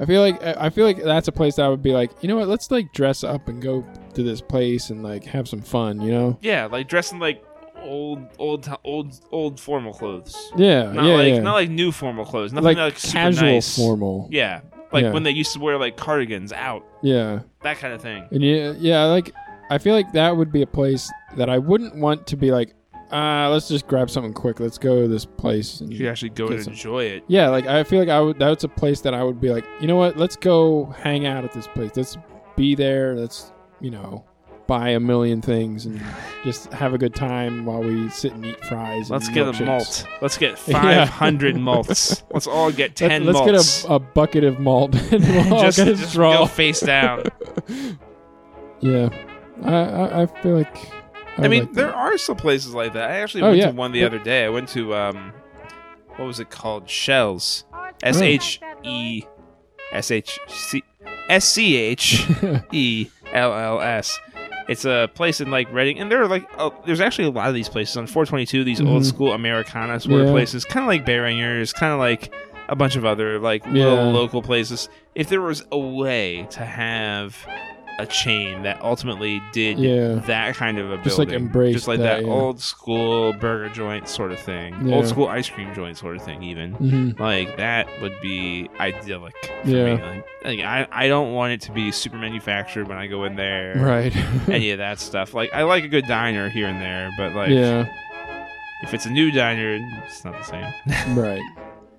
I feel like I feel like that's a place that I would be like, you know what? Let's like dress up and go to this place and like have some fun. You know? Yeah, like dressing like old, old, old, old formal clothes. Yeah, Not yeah, like yeah. not like new formal clothes. Nothing like, like, casual nice. formal. Yeah, like Yeah. when they used to wear like cardigans out, Yeah, that kind of thing. and yeah, yeah. Like I feel like that would be a place that I wouldn't want to be like, ah, let's just grab something quick. Let's go to this place. And You actually go Get and some- enjoy it. Yeah, like I feel like I would. That's a place that I would be like, you know what? Let's go hang out at this place. Let's be there. Let's you know buy a million things and just have a good time while we sit and eat fries. Let's and get a milkshakes. malt. Let's get Yeah. 500 malts. Let's all get 10 Let, us malts. get a, a bucket of malt and we'll all just get a just straw. go face down. Yeah, I, I I feel like. I mean, like there that. are some places like that. I actually Oh, went yeah. to one the Yeah. other day. I went to um, what was it called? Shells. S H E S H C S C H E L L S. It's a place in like Reading, and there are like oh, there's actually a lot of these places on 422. These old Mhm. school Americana sort of Yeah. places, kind of like Behringer's, kind of like a bunch of other like little local places. If there was a way to have a chain that ultimately did Yeah. that kind of a Just, like, embrace just like that, that, yeah. old school burger joint sort of thing, Yeah. old school ice cream joint sort of thing, even hmm like that would be idyllic for Yeah. me. Like, like, I, I don't want it to be super manufactured when I go in there, Right. any of that stuff. Like I like a good diner here and there, but like yeah. if it's a new diner, it's not the same. Right.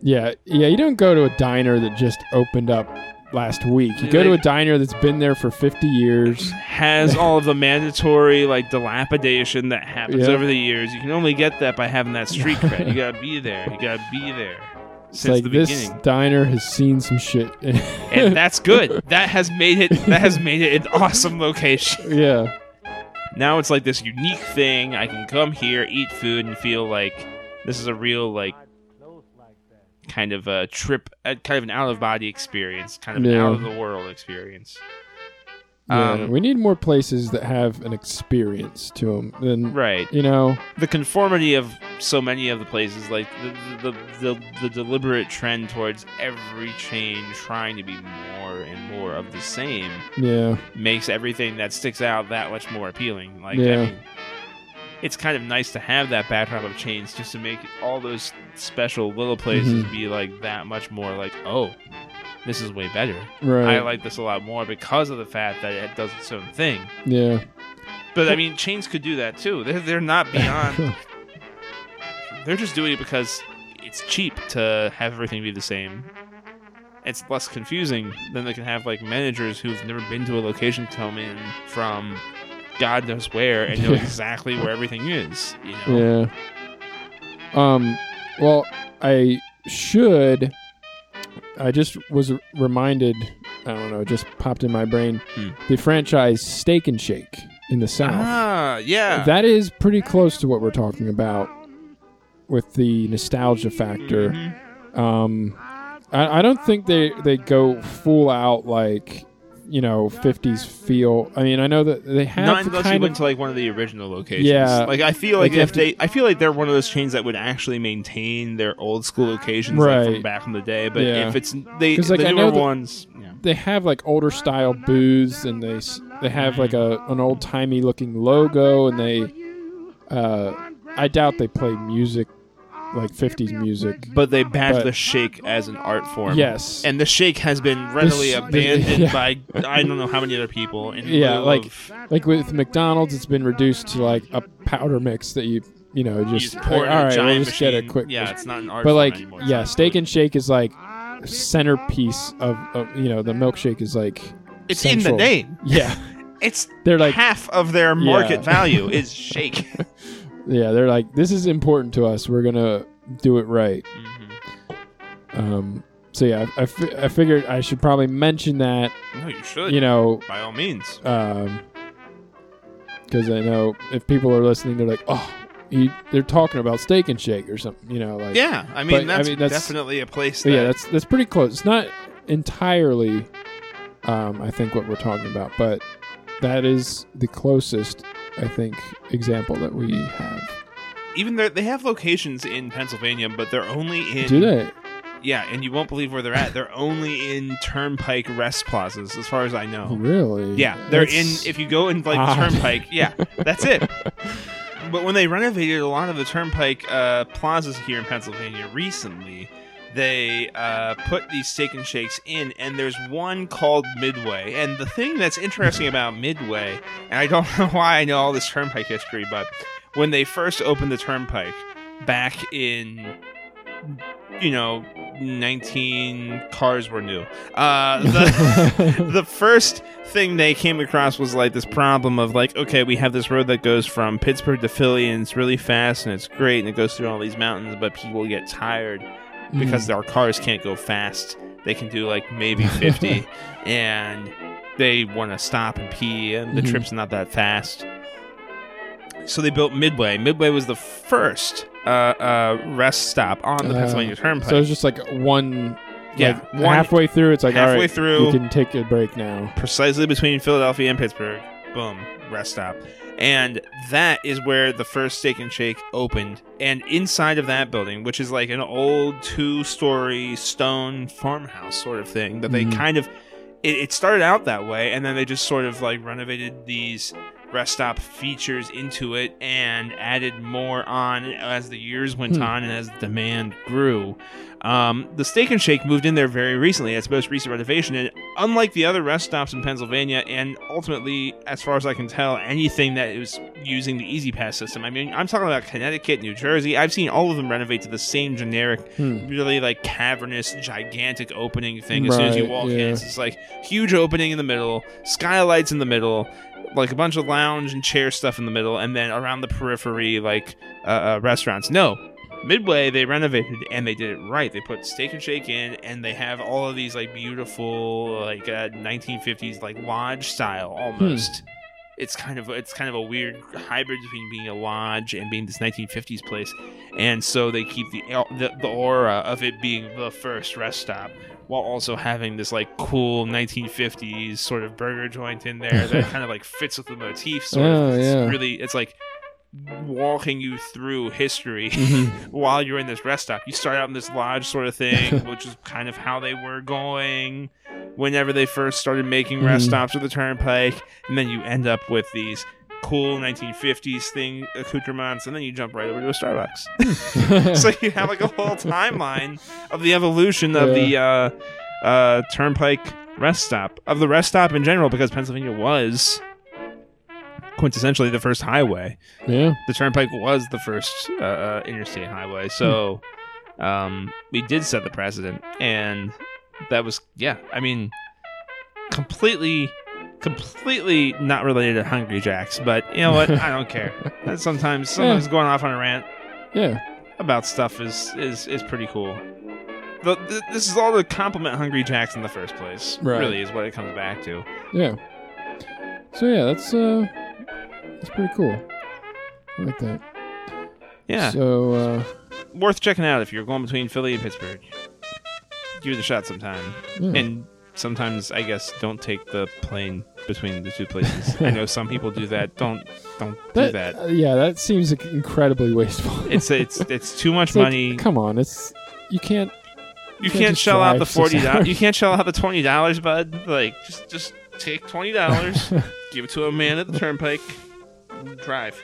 Yeah. Yeah. You don't go to a diner that just opened up last week. You go to a diner that's been there for 50 years. Has all of the mandatory like dilapidation that happens Yeah. over the years. You can only get that by having that street cred. You gotta be there. You gotta be there It's since like the this beginning. diner has seen some shit. and that's good. That has made it. That has made it an awesome location. yeah. Now it's like this unique thing. I can come here, eat food, and feel like this is a real like kind of a trip, kind of an out of body experience, kind of an Yeah. out of the world experience. Yeah. Um, we need more places that have an experience to them. Than Right. you know. The conformity of so many of the places, like the the, the, the, the deliberate trend towards every chain trying to be more and more of the same, Yeah. makes everything that sticks out that much more appealing. Like, Yeah. I mean, it's kind of nice to have that backdrop of chains just to make all those special little places Mhm. be like that much more like, oh, this is way better. Right. I like this a lot more because of the fact that it does its own thing. Yeah. But I mean, chains could do that too. They're, they're not beyond. they're just doing it because it's cheap to have everything be the same. It's less confusing than they can have like managers who've never been to a location come in from God knows where and know Yeah. exactly where everything is. You know? Yeah. Um. Well, I should. I just was reminded. I don't know. It just popped in my brain. Hmm. The franchise Steak and Shake in the South. Ah, yeah. That is pretty close to what we're talking about with the nostalgia factor. Mhm. Um, I, I don't think they they go full out like you know 50s feel. I mean, I know that they have Not the unless you went of to like one of the original locations. Yeah. Like I feel Like like, if have to- they, I feel like they're one of those chains that would actually maintain their old school locations like, from back in the day. But Yeah. if it's they, the like, I newer ones, yeah. they have like older style booths and they they have like a an old timey looking logo and they uh I doubt they play music like 50s music. but they badge But- the shake as an art form. Yes. and the shake has been readily sh- abandoned yeah. by I don't know how many other people. In Yeah, like, of- Like with McDonald's it's been reduced to like a powder mix that you you know you just, just pour like, in all a right, giant we'll just get a quick Yeah, it's not an art. But form like anymore. yeah, It's steak and shake is like centerpiece of, of you know the milkshake is like It's in the name. yeah It's they're like half of their market Yeah. value is shake. Yeah they're like this is important to us we're gonna do it right Mhm. um so yeah I, I, fi- I figured i should probably mention that No, you should. you know by all means. um because i know if people are listening they're like oh he, they're talking about steak and shake or something you know like Yeah, I mean, but, I that's, mean, that's- definitely a place. That, yeah that's that's pretty close it's not entirely um i think what we're talking about but that is the closest, I think, example that we have. Even though they have locations in Pennsylvania, but they're only in Do they? Yeah, and you won't believe where they're at. They're only in turnpike rest plazas, as far as I know. Really? Yeah, they're That's in. If you go in like odd. turnpike, yeah, that's it. But when they renovated a lot of the turnpike uh, plazas here in Pennsylvania recently, they uh, put these steak and shakes in, and there's one called Midway. And the thing that's interesting about Midway, and I don't know why I know all this turnpike history, but when they first opened the turnpike back in, you know, 19 cars were new. Uh, the, the first thing they came across was like this problem of like, okay, we have this road that goes from Pittsburgh to Philly and it's really fast and it's great and it goes through all these mountains, but people get tired because Mm. our cars can't go fast. They can do like maybe 50 and they want to stop and pee and the Mhm. trip's not that fast. So they built Midway. Midway was the first uh, uh, rest stop on the Uh, Pennsylvania Turnpike. So it's just like one. Yeah, like, one- halfway through, it's like halfway right, through- you can take a break now. precisely between Philadelphia and Pittsburgh. Boom, rest stop. And that is where the first Steak and Shake opened. And inside of that building, which is like an old two story stone farmhouse sort of thing, that they Mhm. kind of. It, it started out that way, and then they just sort of like renovated these rest stop features into it and added more on as the years went Hmm. on and as demand grew. Um, the Steak and Shake moved in there very recently, its most recent renovation, and unlike the other rest stops in Pennsylvania, and ultimately, as far as I can tell, anything that is using the E-ZPass system. I mean, I'm talking about Connecticut, New Jersey. I've seen all of them renovate to the same generic, Hmm. really like cavernous, gigantic opening thing. As soon as you Right, walk in, it's just like huge opening in the middle, skylights in the middle. Like a bunch of lounge and chair stuff in the middle, and then around the periphery, like uh, uh, restaurants. No, Midway they renovated and they did it right. They put Steak and Shake in, and they have all of these like beautiful like uh, 1950s like lodge style almost. It's kind of it's kind of a weird hybrid between being a lodge and being this 1950s place, and so they keep the the, the aura of it being the first rest stop. While also having this like cool 1950s sort of burger joint in there that kind of like fits with the motif. Sort Oh, of, it's yeah. really it's like walking you through history Mhm. while you're in this rest stop. You start out in this lodge sort of thing, which is kind of how they were going whenever they first started making rest Mhm. stops with the turnpike, and then you end up with these cool 1950s thing accoutrements, and then you jump right over to a Starbucks. so you have like a whole timeline of the evolution of the uh, uh, turnpike rest stop of the rest stop in general, because Pennsylvania was quintessentially the first highway yeah. the turnpike was the first uh, uh, interstate highway so um, we did set the precedent and that was yeah i mean completely completely not related to hungry jacks but you know what i don't care sometimes sometimes going off on a rant Yeah. about stuff is is is pretty cool the, th- this is all to compliment hungry jacks in the first place Right. really is what it comes back to Yeah. So yeah, that's uh, that's pretty cool. I like that. yeah So uh, worth checking out if you're going between philly and pittsburgh give it a shot sometime yeah. and sometimes I guess don't take the plane between the two places. I know some people do that. Don't don't do that. uh, yeah, that seems incredibly wasteful. It's it's it's too much It's like, money. Come on, it's you can't. you can't can't shell out the forty dollars. You can't shell out the twenty dollars, bud. Like just just take twenty dollars, give it to a man at the turnpike, drive.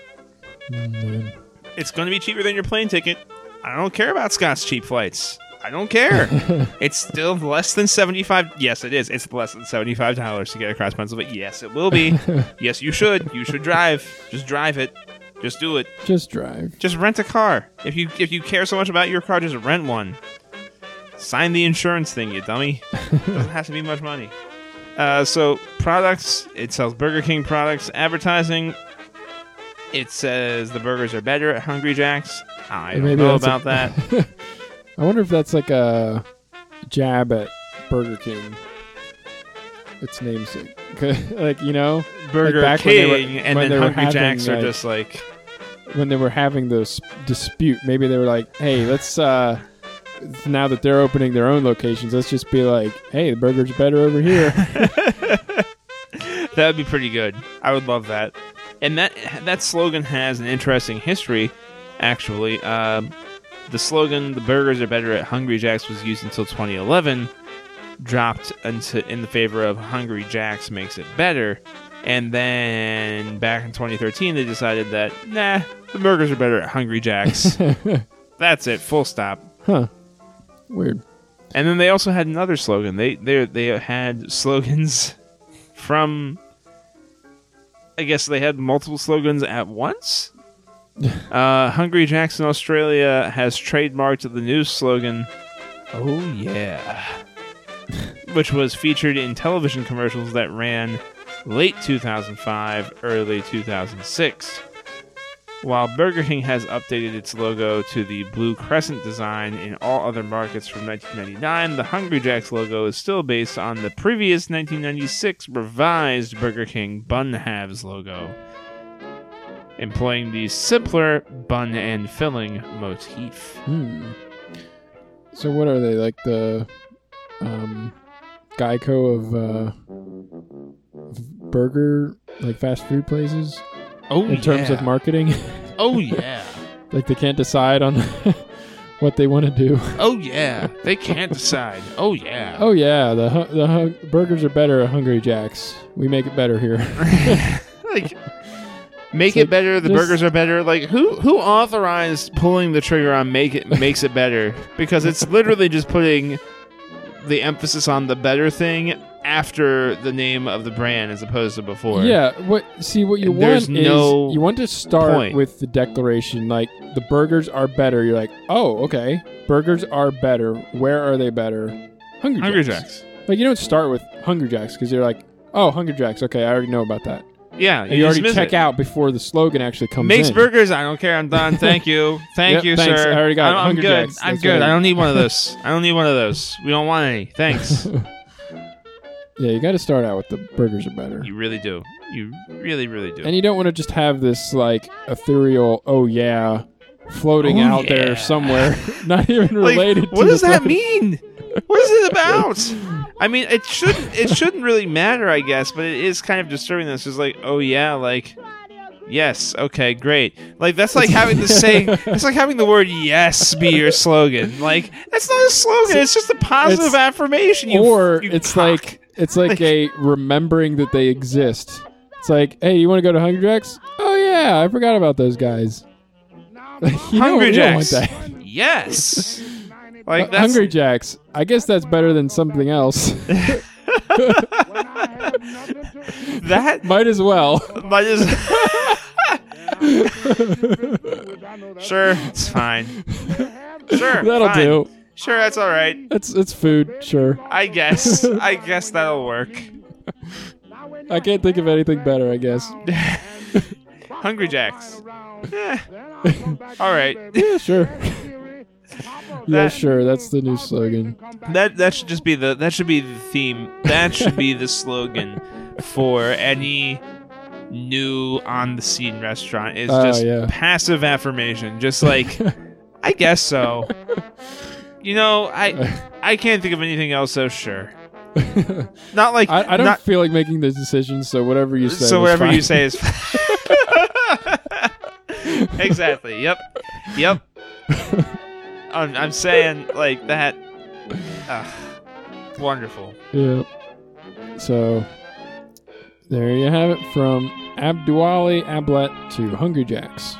Mm, It's going to be cheaper than your plane ticket. I don't care about Scott's cheap flights. I don't care. It's still less than seventy-five. Yes, it is. It's less than seventy-five dollars to get across Pennsylvania. Yes, it will be. yes, you should. You should drive. Just drive it. Just do it. just drive. Just rent a car. If you if you care so much about your car, just rent one. Sign the insurance thing, you dummy. Doesn't have to be much money. Uh, so products. It sells Burger King products. Advertising. It says the burgers are better at Hungry Jack's. I don't Maybe know about that. I wonder if that's like a jab at Burger King. Its namesake, like you know, Burger back when they were- King and then Hungry having, Jacks are like- just like when they were having this dispute, maybe they were like, "Hey, let's uh, now that they're opening their own locations, let's just be like, hey, the burger's better over here." That would be pretty good. I would love that. And that that slogan has an interesting history, actually. Um, the slogan "The burgers are better at Hungry Jack's" was used until 2011, dropped into in the favor of "Hungry Jack's makes it better," and then back in 2013 they decided that nah, the burgers are better at Hungry Jack's. That's it. Full stop. huh. Weird. And then they also had another slogan. They they they had slogans from. I guess they had multiple slogans at once. Uh, Hungry Jack's in Australia has trademarked the new slogan, "Oh yeah," which was featured in television commercials that ran late 2005, early 2006. While Burger King has updated its logo to the blue crescent design in all other markets from 1999, the Hungry Jack's logo is still based on the previous 1996 revised Burger King bun halves logo, employing the simpler bun and filling motif. Hmm. So what are they like the um, Geico of uh, of burger like fast food places Oh, in terms of marketing? Oh yeah. like they can't decide on what they want to do. Oh yeah. They can't decide. Oh yeah. Oh yeah, the hu- the hu- burgers are better at Hungry Jack's. We make it better here. like make It's it like, better the burgers are better like who who authorized pulling the trigger on make it makes it better because it's literally just putting the emphasis on the better thing after the name of the brand as opposed to before Yeah, what see what you There's want is you want to start point. with the declaration like the burgers are better. You're like, "Oh, okay. Burgers are better. Where are they better?" Hungry, hungry Jacks. jacks Like you don't start with Hungry Jacks cuz you're like, "Oh, Hungry Jacks. Okay, I already know about that." Yeah And you already check it. out before the slogan actually comes makes in. burgers i don't care i'm done thank you thank Yep, you thanks. sir I already got I'm, I'm good i'm good right. i don't need one of those i don't need one of those we don't want any thanks yeah, you got to start out with the burgers are better. you really do you really really do And you don't want to just have this like ethereal, oh yeah, floating Oh, out yeah. there somewhere, not even Like, related. what does that mean? What is it about? I mean, it shouldn't it shouldn't really matter, I guess, but it is kind of disturbing. This is like, oh yeah, like yes, okay, great. Like that's like having the say. It's like having the word yes be your slogan. Like that's not a slogan. It's just a positive It's- affirmation. You, or you it's cock. like it's like a remembering that they exist. It's like, hey, you want to go to Hungry Jacks? Oh yeah, I forgot about those guys. you Hungry don't, you don't want Jacks. yes. Like that's Hungry Jacks. I guess that's better than something else. that Might as well. might as sure it's fine. Sure, That'll fine. do. Sure, that's all right. It's it's food, sure. I guess. I guess that'll work. I can't think of anything better. I guess. Hungry Jacks. Eh, all right. Yeah, sure. Yeah, sure. That's the new slogan. That that should just be the that should be the theme. That should be the slogan for any new on the scene restaurant. Is Oh, just yeah. passive affirmation. Just like I guess so. You know, I I can't think of anything else. So sure. Not like I, I don't not- feel like making the decisions, so whatever you say. so whatever fine. you say is exactly yep yep I'm, I'm saying like that Ugh. wonderful Yeah. So there you have it from Abduwali Ablet to Hungry Jacks.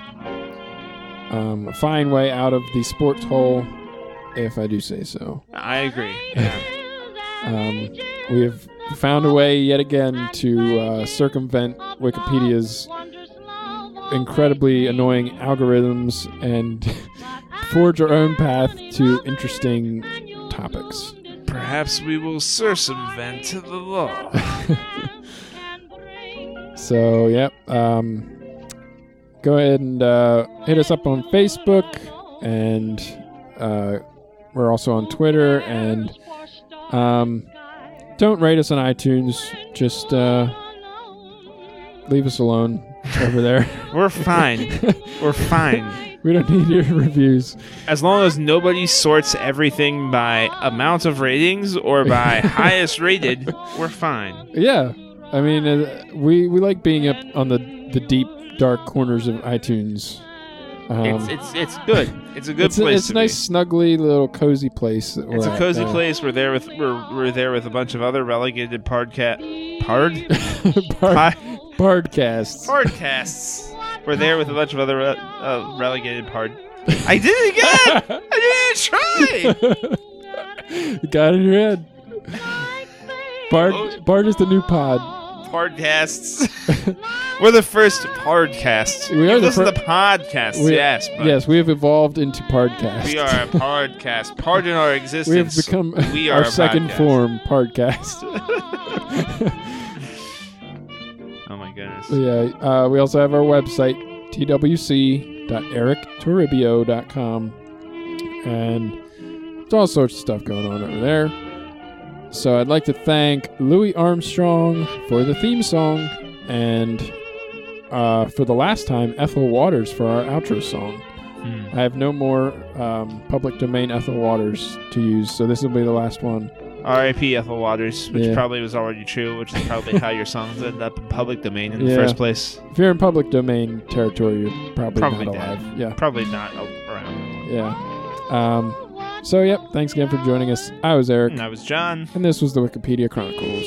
Um, a fine way out of the sports hole, if I do say so. i agree yeah. Um, we have found a way yet again to uh, circumvent Wikipedia's incredibly annoying algorithms and forge our own path to interesting topics. perhaps we will circumvent the law So, yep. Um, go ahead and uh, hit us up on Facebook, and uh, we're also on Twitter. And um, don't rate us on iTunes. Just uh, leave us alone over there. we're fine we're fine we don't need your reviews. as long as nobody sorts everything by amount of ratings or by highest rated we're fine Yeah, I mean, uh, we we like being up on the the deep dark corners of iTunes. Um, it's it's it's good. It's a good it's a, place. it's to a nice, snuggly little cozy place. That It's a cozy there. place. We're there with we're we're there with a bunch of other relegated pardcat pard Bard, Pod- Bardcasts. podcasts. We're there with a bunch of other uh, uh, relegated pard. I did it again. I didn't even try. Got it in your head. Bard, Oh. Bard is the new pod. Podcasts. We're the first podcasts. We are the fir- to podcasts, We- yes. But Yes, we have evolved into Pardcast. We are a podcast. Pardon our existence. We have become we our second podcast. form Pardcast. Oh my goodness. yeah. Uh, we also have our website twc.erictoribio.com, and it's all sorts of stuff going on over there. So I'd like to thank Louis Armstrong for the theme song, and uh, for the last time, Ethel Waters for our outro song. Hmm. I have no more um, public domain Ethel Waters to use, so this will be the last one. R.I.P. Ethel Waters, which Yeah. probably was already true, which is probably how your songs end up in public domain in the first place. If you're in public domain territory, you're probably, Probably not dead. alive. Yeah, Probably not around. yeah. Um, so, yep, thanks again for joining us. I was Eric, And I was John. and this was the Wikipedia Chronicles.